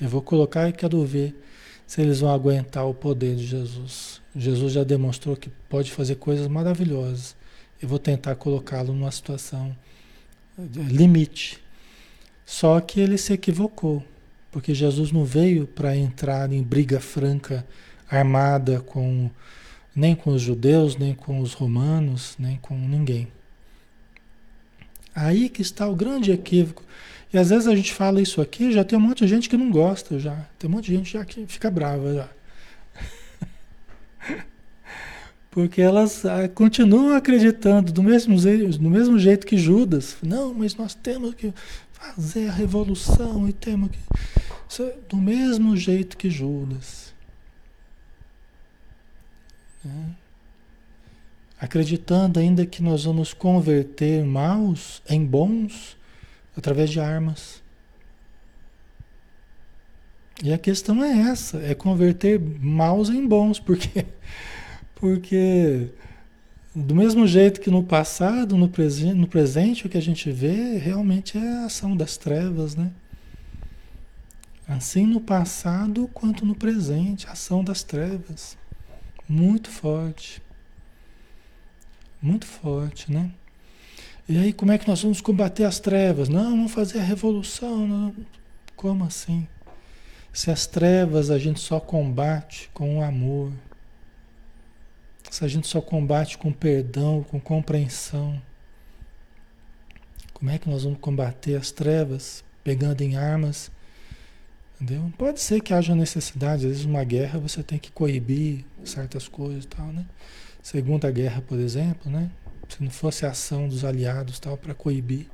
Eu vou colocar e quero ver se eles vão aguentar o poder de Jesus. Jesus já demonstrou que pode fazer coisas maravilhosas. Eu vou tentar colocá-lo numa situação limite. Só que ele se equivocou, porque Jesus não veio para entrar em briga franca, armada com nem com os judeus, nem com os romanos, nem com ninguém. Aí que está o grande equívoco. E às vezes a gente fala isso aqui, já tem um monte de gente que não gosta já. Tem um monte de gente já que fica brava já. Porque elas ah, continuam acreditando do mesmo, do mesmo jeito que Judas. Não, mas nós temos que fazer a revolução e temos que. Do mesmo jeito que Judas. É acreditando ainda que nós vamos converter maus em bons através de armas. E a questão é essa, é converter maus em bons, porque porque do mesmo jeito que no passado, no, presen no presente, o que a gente vê realmente é a ação das trevas, né? Assim no passado quanto no presente, a ação das trevas. Muito forte. Muito forte, né? E aí, como é que nós vamos combater as trevas? Não, vamos fazer a revolução. Não. Como assim? Se as trevas a gente só combate com o amor, se a gente só combate com perdão, com compreensão, como é que nós vamos combater as trevas pegando em armas? Entendeu? Pode ser que haja necessidade, às vezes uma guerra você tem que coibir certas coisas e tal, né? Segunda Guerra, por exemplo, né? Se não fosse a ação dos aliados tal para coibir,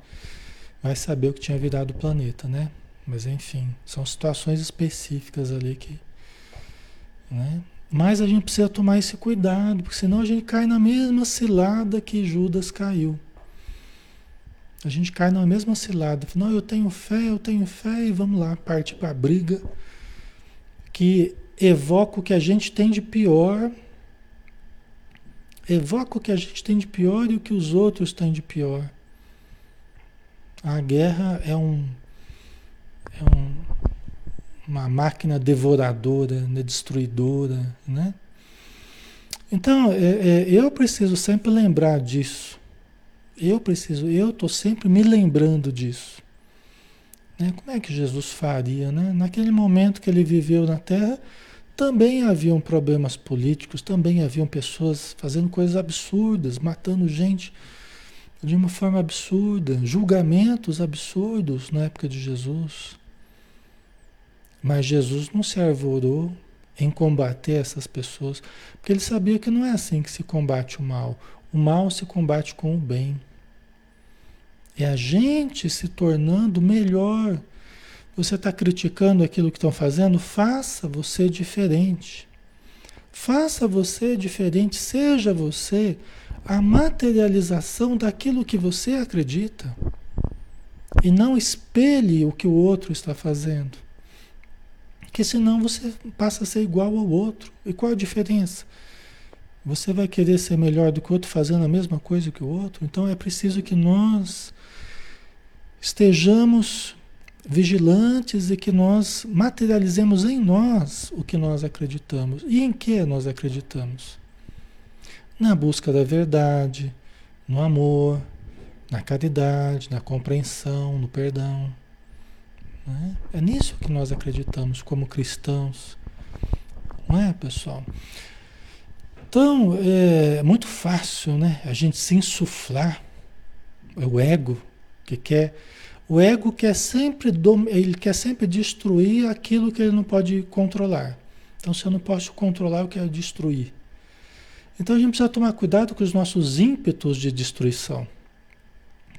vai saber o que tinha virado o planeta, né? Mas enfim, são situações específicas ali que, né? Mas a gente precisa tomar esse cuidado, porque senão a gente cai na mesma cilada que Judas caiu. A gente cai na mesma cilada. Não, eu tenho fé, eu tenho fé, e vamos lá, parte para a briga, que evoca o que a gente tem de pior, evoca o que a gente tem de pior e o que os outros têm de pior. A guerra é um, é um uma máquina devoradora, né, destruidora, né? Então, é, é, eu preciso sempre lembrar disso. Eu preciso, eu estou sempre me lembrando disso. Né? Como é que Jesus faria, né? Naquele momento que ele viveu na Terra, também haviam problemas políticos, também haviam pessoas fazendo coisas absurdas, matando gente de uma forma absurda, julgamentos absurdos na época de Jesus. Mas Jesus não se arvorou em combater essas pessoas, porque ele sabia que não é assim que se combate o mal. O mal se combate com o bem. É a gente se tornando melhor. Você está criticando aquilo que estão fazendo? Faça você diferente. Faça você diferente, seja você a materialização daquilo que você acredita. E não espelhe o que o outro está fazendo. Porque senão você passa a ser igual ao outro. E qual a diferença? Você vai querer ser melhor do que o outro fazendo a mesma coisa que o outro? Então é preciso que nós estejamos vigilantes e que nós materializemos em nós o que nós acreditamos. E em que nós acreditamos? Na busca da verdade, no amor, na caridade, na compreensão, no perdão. Né? É nisso que nós acreditamos como cristãos. Não é, pessoal? Então, é muito fácil né, a gente se insuflar. É o ego que quer. O ego quer sempre, ele quer sempre destruir aquilo que ele não pode controlar. Então, se eu não posso controlar, eu quero destruir. Então, a gente precisa tomar cuidado com os nossos ímpetos de destruição.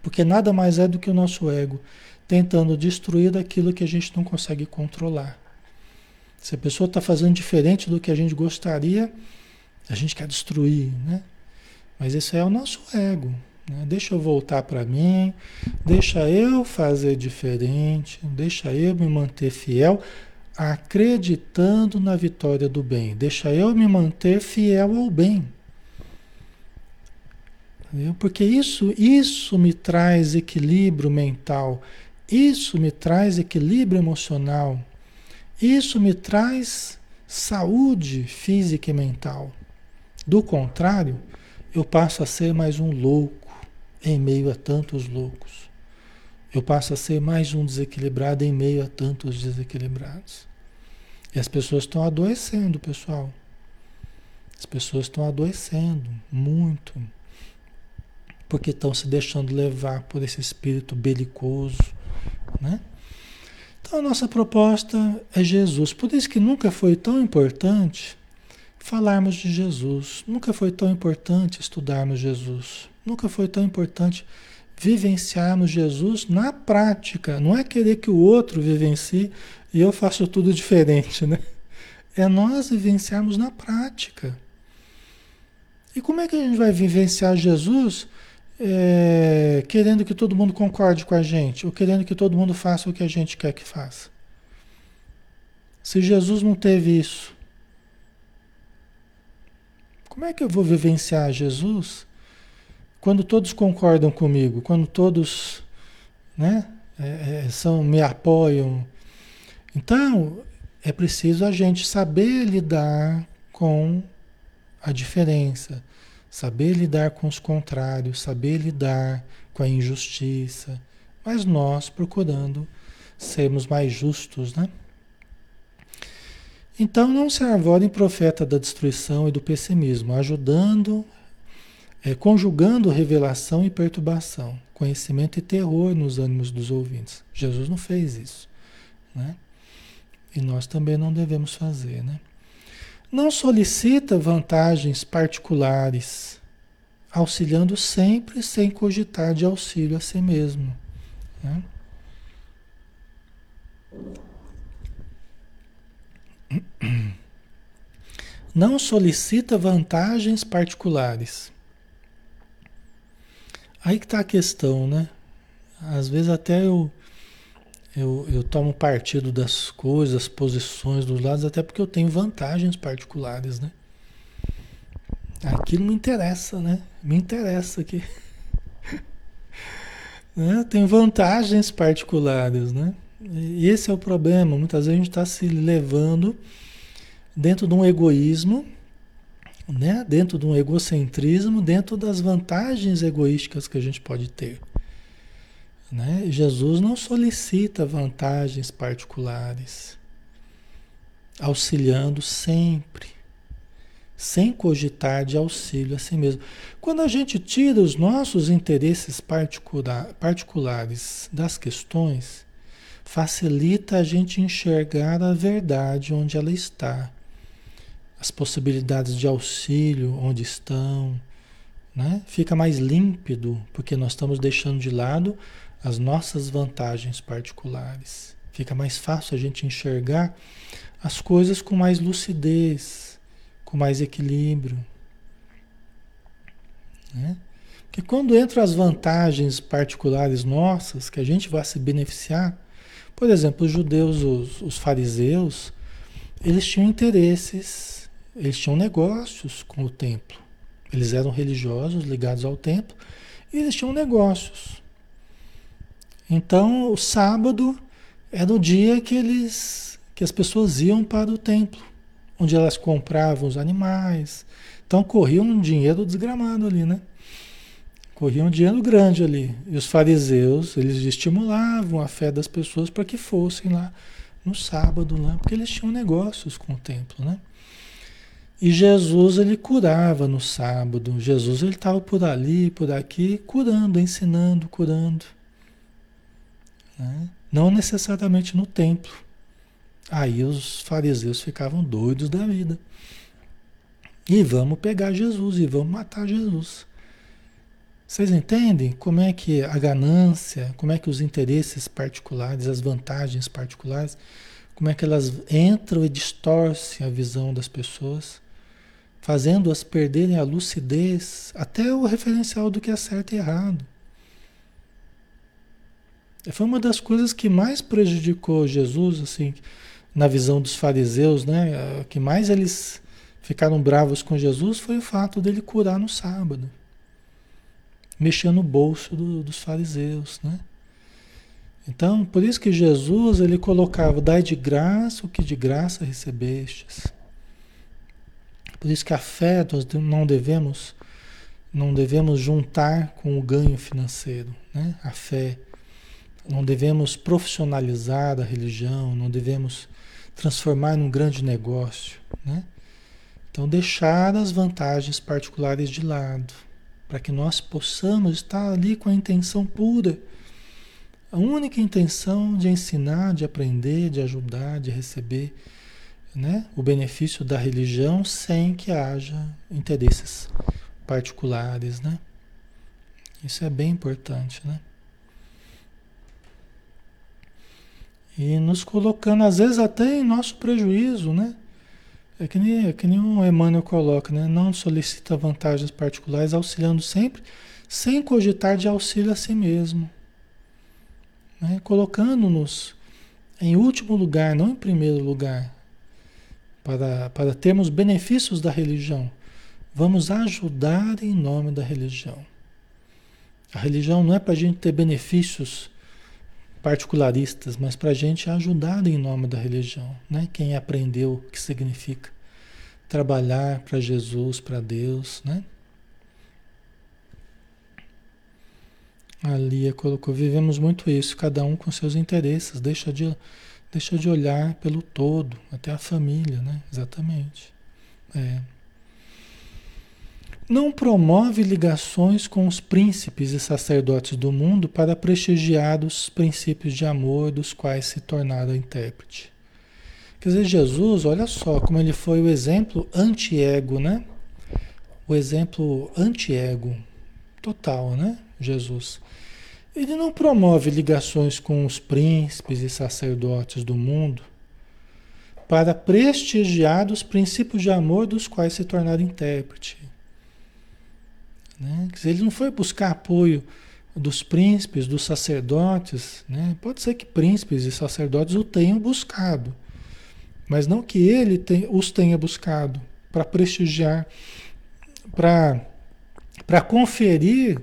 Porque nada mais é do que o nosso ego tentando destruir daquilo que a gente não consegue controlar. Se a pessoa está fazendo diferente do que a gente gostaria, a gente quer destruir, né? Mas isso é o nosso ego. Né? Deixa eu voltar para mim, deixa eu fazer diferente, deixa eu me manter fiel, acreditando na vitória do bem. Deixa eu me manter fiel ao bem. Porque isso, isso me traz equilíbrio mental isso me traz equilíbrio emocional. Isso me traz saúde física e mental. Do contrário, eu passo a ser mais um louco em meio a tantos loucos. Eu passo a ser mais um desequilibrado em meio a tantos desequilibrados. E as pessoas estão adoecendo, pessoal. As pessoas estão adoecendo muito. Porque estão se deixando levar por esse espírito belicoso, né? Então a nossa proposta é Jesus. Por isso que nunca foi tão importante falarmos de Jesus. Nunca foi tão importante estudarmos Jesus. Nunca foi tão importante vivenciarmos Jesus na prática. Não é querer que o outro vivencie e eu faço tudo diferente, né? É nós vivenciarmos na prática. E como é que a gente vai vivenciar Jesus é, querendo que todo mundo concorde com a gente, ou querendo que todo mundo faça o que a gente quer que faça. Se Jesus não teve isso, como é que eu vou vivenciar Jesus quando todos concordam comigo, quando todos né, é, é são, me apoiam? Então, é preciso a gente saber lidar com a diferença saber lidar com os contrários, saber lidar com a injustiça, mas nós procurando sermos mais justos, né? Então não se arvorem profeta da destruição e do pessimismo, ajudando, é, conjugando revelação e perturbação, conhecimento e terror nos ânimos dos ouvintes. Jesus não fez isso, né? E nós também não devemos fazer, né? Não solicita vantagens particulares, auxiliando sempre sem cogitar de auxílio a si mesmo. Né? não solicita vantagens particulares. Aí que está a questão, né? Às vezes até eu, eu, eu tomo partido das coisas, posições dos lados, até porque eu tenho vantagens particulares, né? Aquilo me interessa, né? Me interessa aqui. né? Tem vantagens particulares, né? E esse é o problema. Muitas vezes a gente está se levando dentro de um egoísmo, né? dentro de um egocentrismo, dentro das vantagens egoísticas que a gente pode ter. Né? Jesus não solicita vantagens particulares, auxiliando sempre, sem cogitar de auxílio a si mesmo. Quando a gente tira os nossos interesses particular, particulares das questões, facilita a gente enxergar a verdade onde ela está as possibilidades de auxílio onde estão, né? Fica mais límpido porque nós estamos deixando de lado as nossas vantagens particulares. Fica mais fácil a gente enxergar as coisas com mais lucidez, com mais equilíbrio. Né? Porque quando entram as vantagens particulares nossas, que a gente vai se beneficiar, por exemplo, os judeus, os, os fariseus, eles tinham interesses eles tinham negócios com o templo. Eles eram religiosos ligados ao templo e eles tinham negócios. Então, o sábado era o dia que eles que as pessoas iam para o templo, onde elas compravam os animais. Então, corria um dinheiro desgramado ali, né? Corria um dinheiro grande ali. E os fariseus, eles estimulavam a fé das pessoas para que fossem lá no sábado, lá, porque eles tinham negócios com o templo, né? E Jesus ele curava no sábado. Jesus ele estava por ali, por aqui, curando, ensinando, curando. Né? Não necessariamente no templo. Aí os fariseus ficavam doidos da vida. E vamos pegar Jesus e vamos matar Jesus. Vocês entendem como é que a ganância, como é que os interesses particulares, as vantagens particulares, como é que elas entram e distorcem a visão das pessoas? fazendo-as perderem a lucidez, até o referencial do que é certo e errado. Foi uma das coisas que mais prejudicou Jesus, assim, na visão dos fariseus, né? Que mais eles ficaram bravos com Jesus foi o fato dele curar no sábado, mexendo no bolso do, dos fariseus, né? Então, por isso que Jesus ele colocava: "Dai de graça o que de graça recebestes". Por isso que a fé nós não devemos não devemos juntar com o ganho financeiro, né? A fé não devemos profissionalizar a religião, não devemos transformar num grande negócio, né? Então deixar as vantagens particulares de lado, para que nós possamos estar ali com a intenção pura, a única intenção de ensinar, de aprender, de ajudar, de receber né, o benefício da religião sem que haja interesses particulares, né? Isso é bem importante, né? E nos colocando, às vezes, até em nosso prejuízo, né? É que nem, é que nem o Emmanuel coloca, né? Não solicita vantagens particulares, auxiliando sempre, sem cogitar de auxílio a si mesmo. Né? Colocando-nos em último lugar, não em primeiro lugar para, para termos benefícios da religião. Vamos ajudar em nome da religião. A religião não é para a gente ter benefícios particularistas, mas para a gente ajudar em nome da religião. Né? Quem aprendeu o que significa trabalhar para Jesus, para Deus. Né? A Lia colocou: vivemos muito isso, cada um com seus interesses, deixa de Deixa de olhar pelo todo, até a família, né? Exatamente. É. Não promove ligações com os príncipes e sacerdotes do mundo para prestigiar os princípios de amor dos quais se tornara intérprete. Quer dizer, Jesus, olha só como ele foi o exemplo anti-ego, né? O exemplo anti-ego total, né? Jesus. Ele não promove ligações com os príncipes e sacerdotes do mundo para prestigiar os princípios de amor dos quais se tornaram intérprete. Né? Ele não foi buscar apoio dos príncipes, dos sacerdotes, né? pode ser que príncipes e sacerdotes o tenham buscado, mas não que ele tem, os tenha buscado para prestigiar, para conferir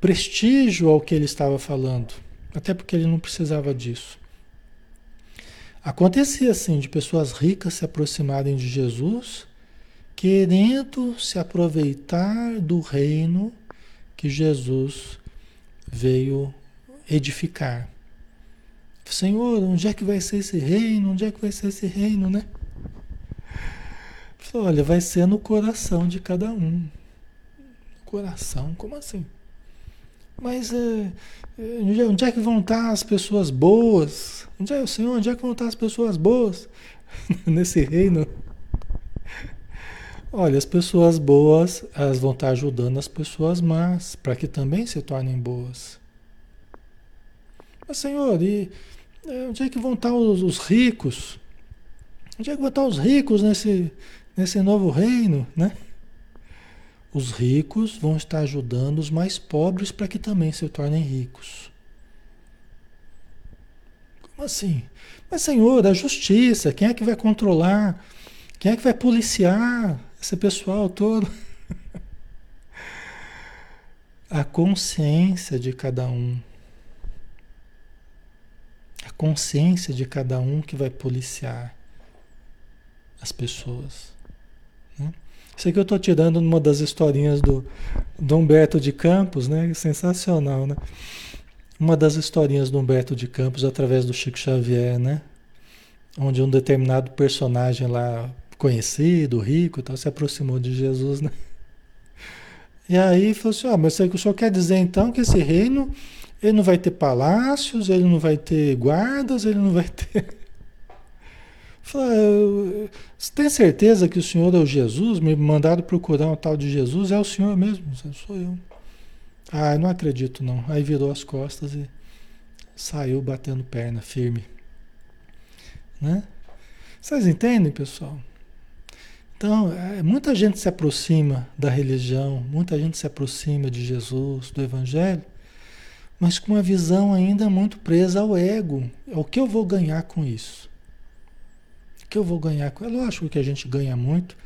prestígio ao que ele estava falando, até porque ele não precisava disso. Acontecia assim de pessoas ricas se aproximarem de Jesus, querendo se aproveitar do reino que Jesus veio edificar. Senhor, onde é que vai ser esse reino? Onde é que vai ser esse reino, né? Olha, vai ser no coração de cada um. Coração, como assim? Mas é, é, onde é que vão estar as pessoas boas? Onde é, Senhor, onde é que vão estar as pessoas boas nesse reino? Olha, as pessoas boas, elas vão estar ajudando as pessoas más, para que também se tornem boas. Mas, Senhor, e é, onde é que vão estar os, os ricos? Onde é que vão estar os ricos nesse, nesse novo reino, né? Os ricos vão estar ajudando os mais pobres para que também se tornem ricos. Como assim? Mas, Senhor, a justiça, quem é que vai controlar? Quem é que vai policiar esse pessoal todo? a consciência de cada um. A consciência de cada um que vai policiar as pessoas. Né? Isso aqui eu estou tirando numa das historinhas do, do Humberto de Campos, né? Sensacional, né? Uma das historinhas do Humberto de Campos através do Chico Xavier, né? Onde um determinado personagem lá conhecido, rico e tal, se aproximou de Jesus, né? E aí falou assim, ah, mas o senhor quer dizer então que esse reino, ele não vai ter palácios, ele não vai ter guardas, ele não vai ter... Falei, você tem certeza que o senhor é o Jesus? Me mandaram procurar um tal de Jesus, é o senhor mesmo, sou eu. Ah, não acredito não. Aí virou as costas e saiu batendo perna firme. Né? Vocês entendem, pessoal? Então, é, muita gente se aproxima da religião, muita gente se aproxima de Jesus, do Evangelho, mas com uma visão ainda muito presa ao ego. O que eu vou ganhar com isso? que eu vou ganhar? É lógico que a gente ganha muito,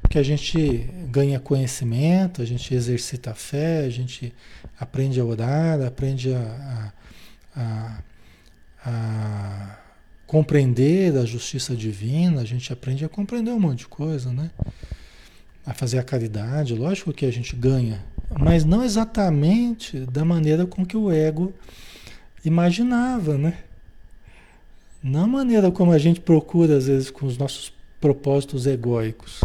porque a gente ganha conhecimento, a gente exercita a fé, a gente aprende a orar, aprende a, a, a, a compreender a justiça divina, a gente aprende a compreender um monte de coisa, né? A fazer a caridade, lógico que a gente ganha, mas não exatamente da maneira com que o ego imaginava, né? Não a maneira como a gente procura, às vezes, com os nossos propósitos egóicos.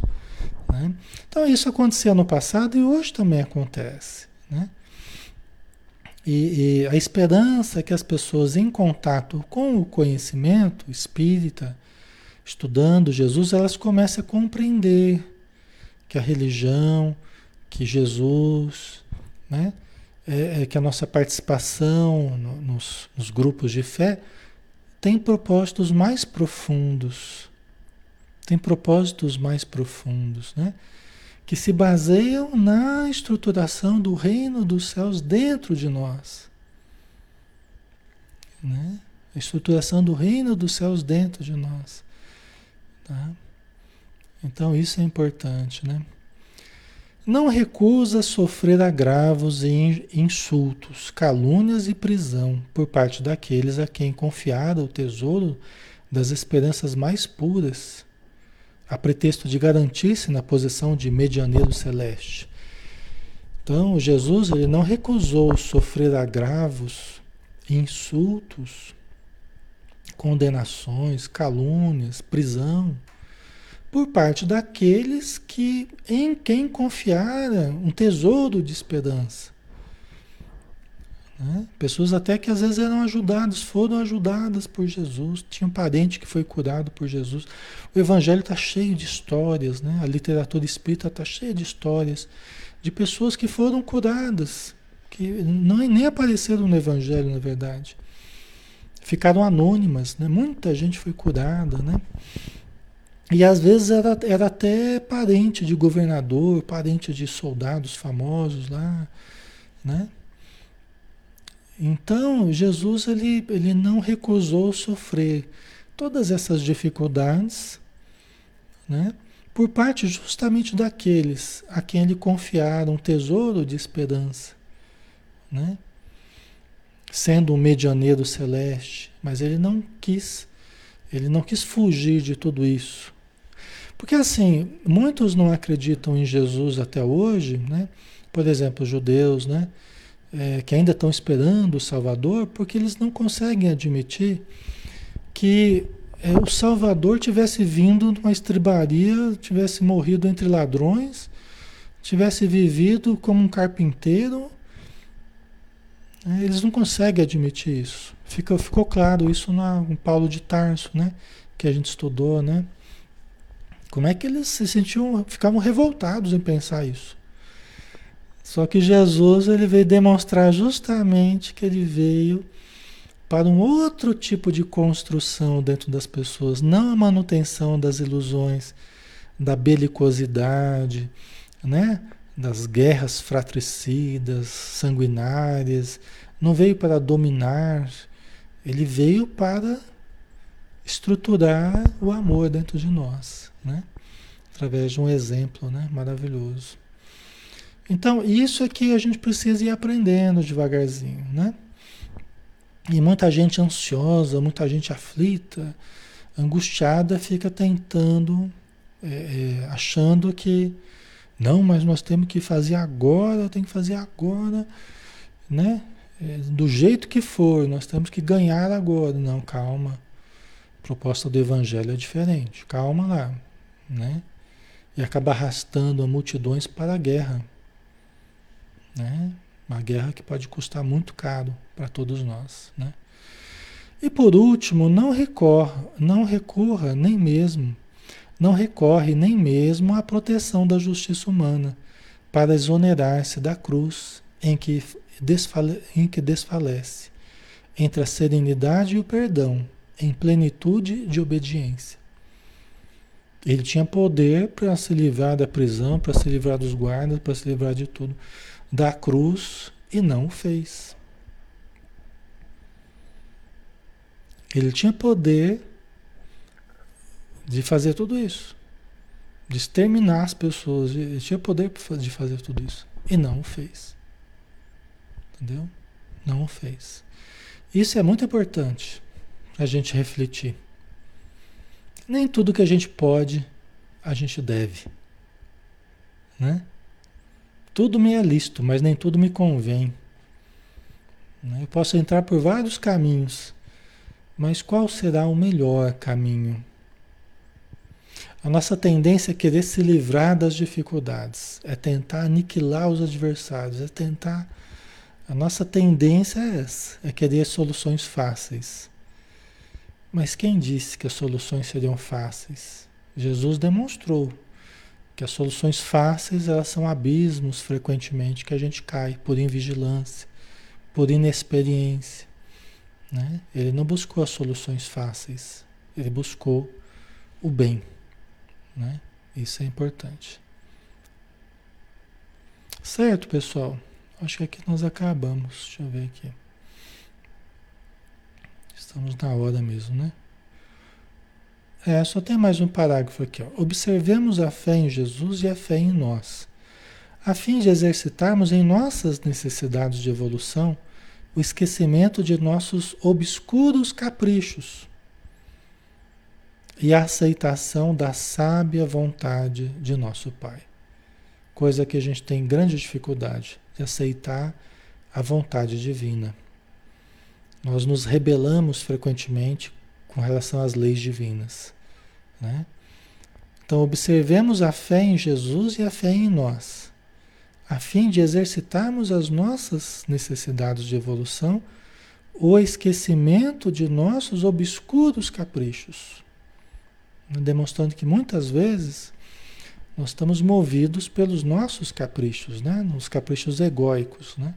Né? Então, isso acontecia no passado e hoje também acontece. Né? E, e, a esperança é que as pessoas, em contato com o conhecimento espírita, estudando Jesus, elas comecem a compreender que a religião, que Jesus, né? É, é que a nossa participação no, nos, nos grupos de fé tem propósitos mais profundos. Tem propósitos mais profundos, né? Que se baseiam na estruturação do reino dos céus dentro de nós. Né? A estruturação do reino dos céus dentro de nós. Tá? Então isso é importante, né? Não recusa sofrer agravos e insultos, calúnias e prisão por parte daqueles a quem confiara o tesouro das esperanças mais puras, a pretexto de garantir-se na posição de medianeiro celeste. Então, Jesus ele não recusou sofrer agravos, insultos, condenações, calúnias, prisão por parte daqueles que em quem confiara um tesouro de esperança. Né? Pessoas até que às vezes eram ajudadas, foram ajudadas por Jesus, tinha um parente que foi curado por Jesus. O Evangelho está cheio de histórias, né? a literatura espírita está cheia de histórias de pessoas que foram curadas, que não, nem apareceram no Evangelho, na verdade. Ficaram anônimas, né? muita gente foi curada, né? E às vezes era, era até parente de governador, parente de soldados famosos lá, né? Então, Jesus ele, ele não recusou sofrer todas essas dificuldades, né? Por parte justamente daqueles a quem ele confiara um tesouro de esperança, né? Sendo um medianeiro celeste, mas ele não quis, ele não quis fugir de tudo isso. Porque assim, muitos não acreditam em Jesus até hoje, né? Por exemplo, os judeus, né? É, que ainda estão esperando o Salvador, porque eles não conseguem admitir que é, o Salvador tivesse vindo de uma estribaria, tivesse morrido entre ladrões, tivesse vivido como um carpinteiro. É, eles não conseguem admitir isso. Fica, ficou claro isso no Paulo de Tarso, né? Que a gente estudou, né? Como é que eles se sentiam, ficavam revoltados em pensar isso? Só que Jesus ele veio demonstrar justamente que ele veio para um outro tipo de construção dentro das pessoas, não a manutenção das ilusões, da belicosidade, né? das guerras fratricidas, sanguinárias, não veio para dominar, ele veio para estruturar o amor dentro de nós né? Através de um exemplo, né? Maravilhoso. Então, isso é que a gente precisa ir aprendendo devagarzinho, né? E muita gente ansiosa, muita gente aflita, angustiada, fica tentando, é, é, achando que não, mas nós temos que fazer agora, tem que fazer agora, né? É, do jeito que for, nós temos que ganhar agora. Não, calma. A proposta do evangelho é diferente. Calma lá né? E acaba arrastando multidões para a guerra, né? Uma guerra que pode custar muito caro para todos nós, né? E por último, não recorra, não recorra nem mesmo, não recorre nem mesmo à proteção da justiça humana para exonerar-se da cruz em que, desfale, em que desfalece, entre a serenidade e o perdão, em plenitude de obediência. Ele tinha poder para se livrar da prisão, para se livrar dos guardas, para se livrar de tudo, da cruz, e não o fez. Ele tinha poder de fazer tudo isso, de exterminar as pessoas, ele tinha poder de fazer tudo isso, e não o fez. Entendeu? Não o fez. Isso é muito importante a gente refletir. Nem tudo que a gente pode, a gente deve. Né? Tudo me é lícito, mas nem tudo me convém. Né? Eu posso entrar por vários caminhos, mas qual será o melhor caminho? A nossa tendência é querer se livrar das dificuldades, é tentar aniquilar os adversários, é tentar. A nossa tendência é essa, é querer soluções fáceis. Mas quem disse que as soluções seriam fáceis? Jesus demonstrou que as soluções fáceis elas são abismos frequentemente que a gente cai por invigilância, por inexperiência. Né? Ele não buscou as soluções fáceis, ele buscou o bem. Né? Isso é importante. Certo, pessoal? Acho que aqui nós acabamos. Deixa eu ver aqui. Estamos na hora mesmo, né? É, só tem mais um parágrafo aqui. Ó. Observemos a fé em Jesus e a fé em nós, a fim de exercitarmos em nossas necessidades de evolução o esquecimento de nossos obscuros caprichos e a aceitação da sábia vontade de nosso Pai. Coisa que a gente tem grande dificuldade de aceitar a vontade divina. Nós nos rebelamos frequentemente com relação às leis divinas. Né? Então, observemos a fé em Jesus e a fé em nós, a fim de exercitarmos as nossas necessidades de evolução, o esquecimento de nossos obscuros caprichos. Demonstrando que muitas vezes nós estamos movidos pelos nossos caprichos, né? nos caprichos egóicos. Né?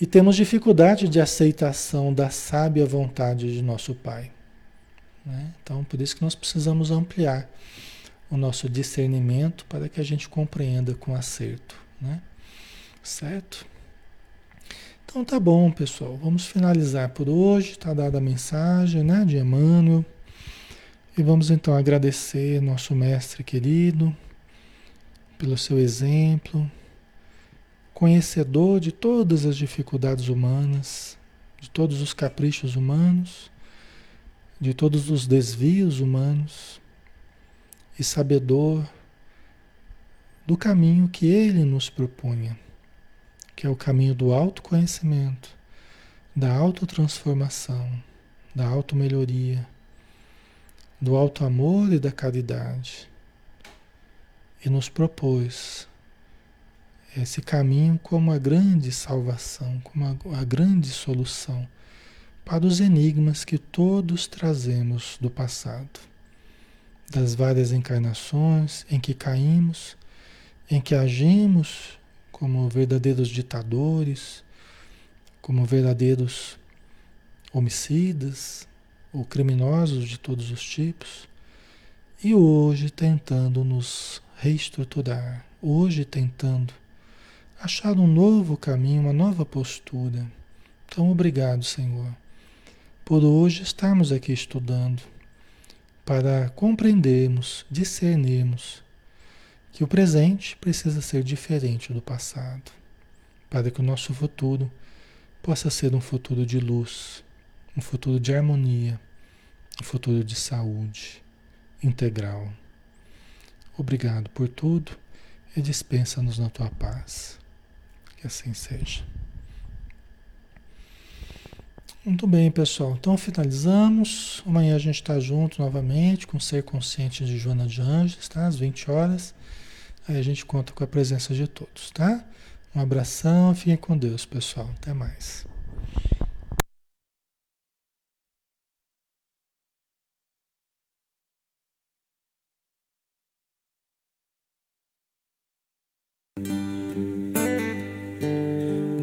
E temos dificuldade de aceitação da sábia vontade de nosso Pai. Né? Então, por isso que nós precisamos ampliar o nosso discernimento para que a gente compreenda com acerto. Né? Certo? Então tá bom, pessoal. Vamos finalizar por hoje. Está dada a mensagem né, de Emmanuel. E vamos então agradecer nosso mestre querido pelo seu exemplo, conhecedor de todas as dificuldades humanas, de todos os caprichos humanos, de todos os desvios humanos e sabedor do caminho que ele nos propunha que é o caminho do autoconhecimento, da autotransformação, da automelhoria, do alto amor e da caridade. E nos propôs esse caminho como a grande salvação, como a, a grande solução para os enigmas que todos trazemos do passado, das várias encarnações em que caímos, em que agimos como verdadeiros ditadores, como verdadeiros homicidas ou criminosos de todos os tipos, e hoje tentando nos reestruturar, hoje tentando achar um novo caminho, uma nova postura. Então, obrigado, Senhor, por hoje estarmos aqui estudando, para compreendermos, discernirmos que o presente precisa ser diferente do passado, para que o nosso futuro possa ser um futuro de luz, um futuro de harmonia, um futuro de saúde integral. Obrigado por tudo e dispensa-nos na tua paz. Que assim seja. Muito bem, pessoal. Então finalizamos. Amanhã a gente está junto novamente com o Ser Consciente de Joana de Anjos, tá? Às 20 horas. Aí a gente conta com a presença de todos, tá? Um abração, fiquem com Deus, pessoal. Até mais.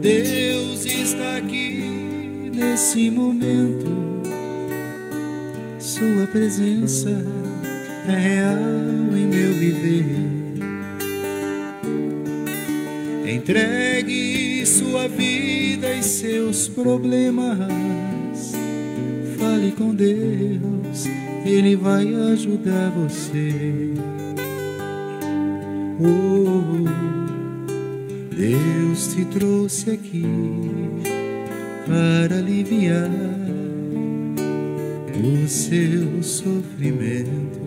Deus nesse momento. Sua presença é real em meu viver. Entregue sua vida e seus problemas. Fale com Deus, Ele vai ajudar você. Oh, Deus te trouxe aqui para aliviar o seu sofrimento.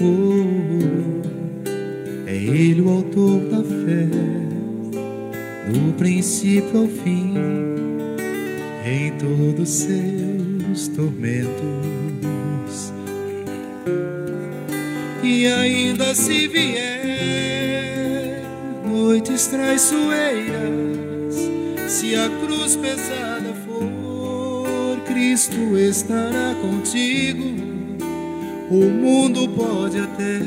Oh, é Ele o autor da fé, do princípio ao fim, em todos seus tormentos. E ainda se vier noites traiçoeiras, se a cruz pesada for, Cristo estará contigo. O mundo pode até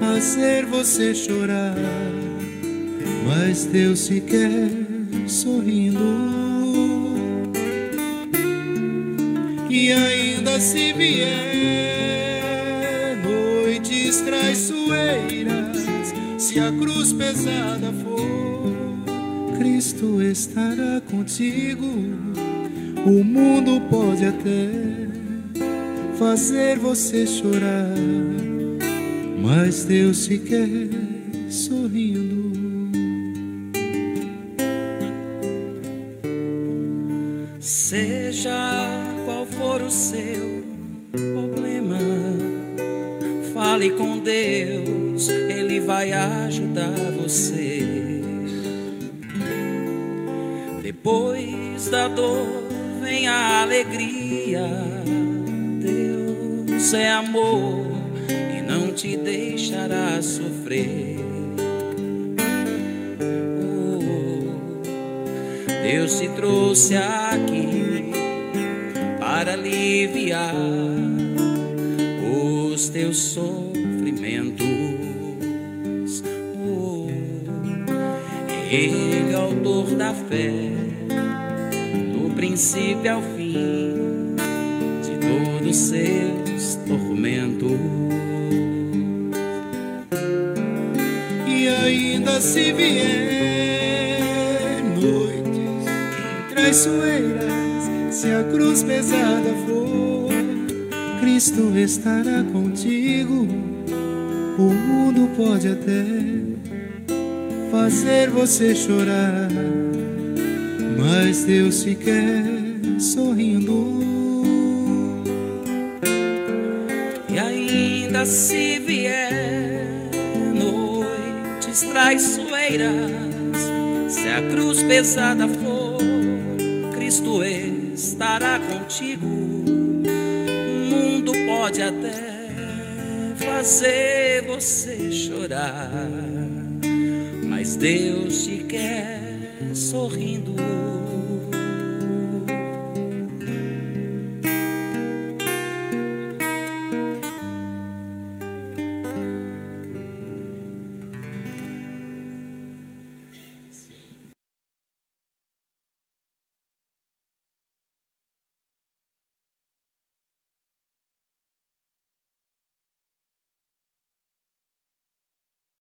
fazer você chorar, mas Deus se quer sorrindo. E ainda se vier noites traiçoeiras, se a cruz pesada for, Cristo estará contigo. O mundo pode até fazer você chorar mas Deus se quer sorrindo. Seja qual for o seu problema, fale com Deus, Ele vai ajudar você. Da dor vem a alegria. Deus é amor te deixará sofrer. Oh, Deus te trouxe aqui para aliviar os teus sofrimentos. Oh, Ele é autor da fé, princípio ao fim, dos seus tormentos. E ainda se vier noites traiçoeiras, se a cruz pesada for, Cristo estará contigo. O mundo pode até fazer você chorar, mas Deus se quer sorrindo. E ainda se vier noites traiçoeiras, se a cruz pesada for, Cristo estará contigo. O mundo pode até fazer você chorar, mas Deus te quer sorrindo.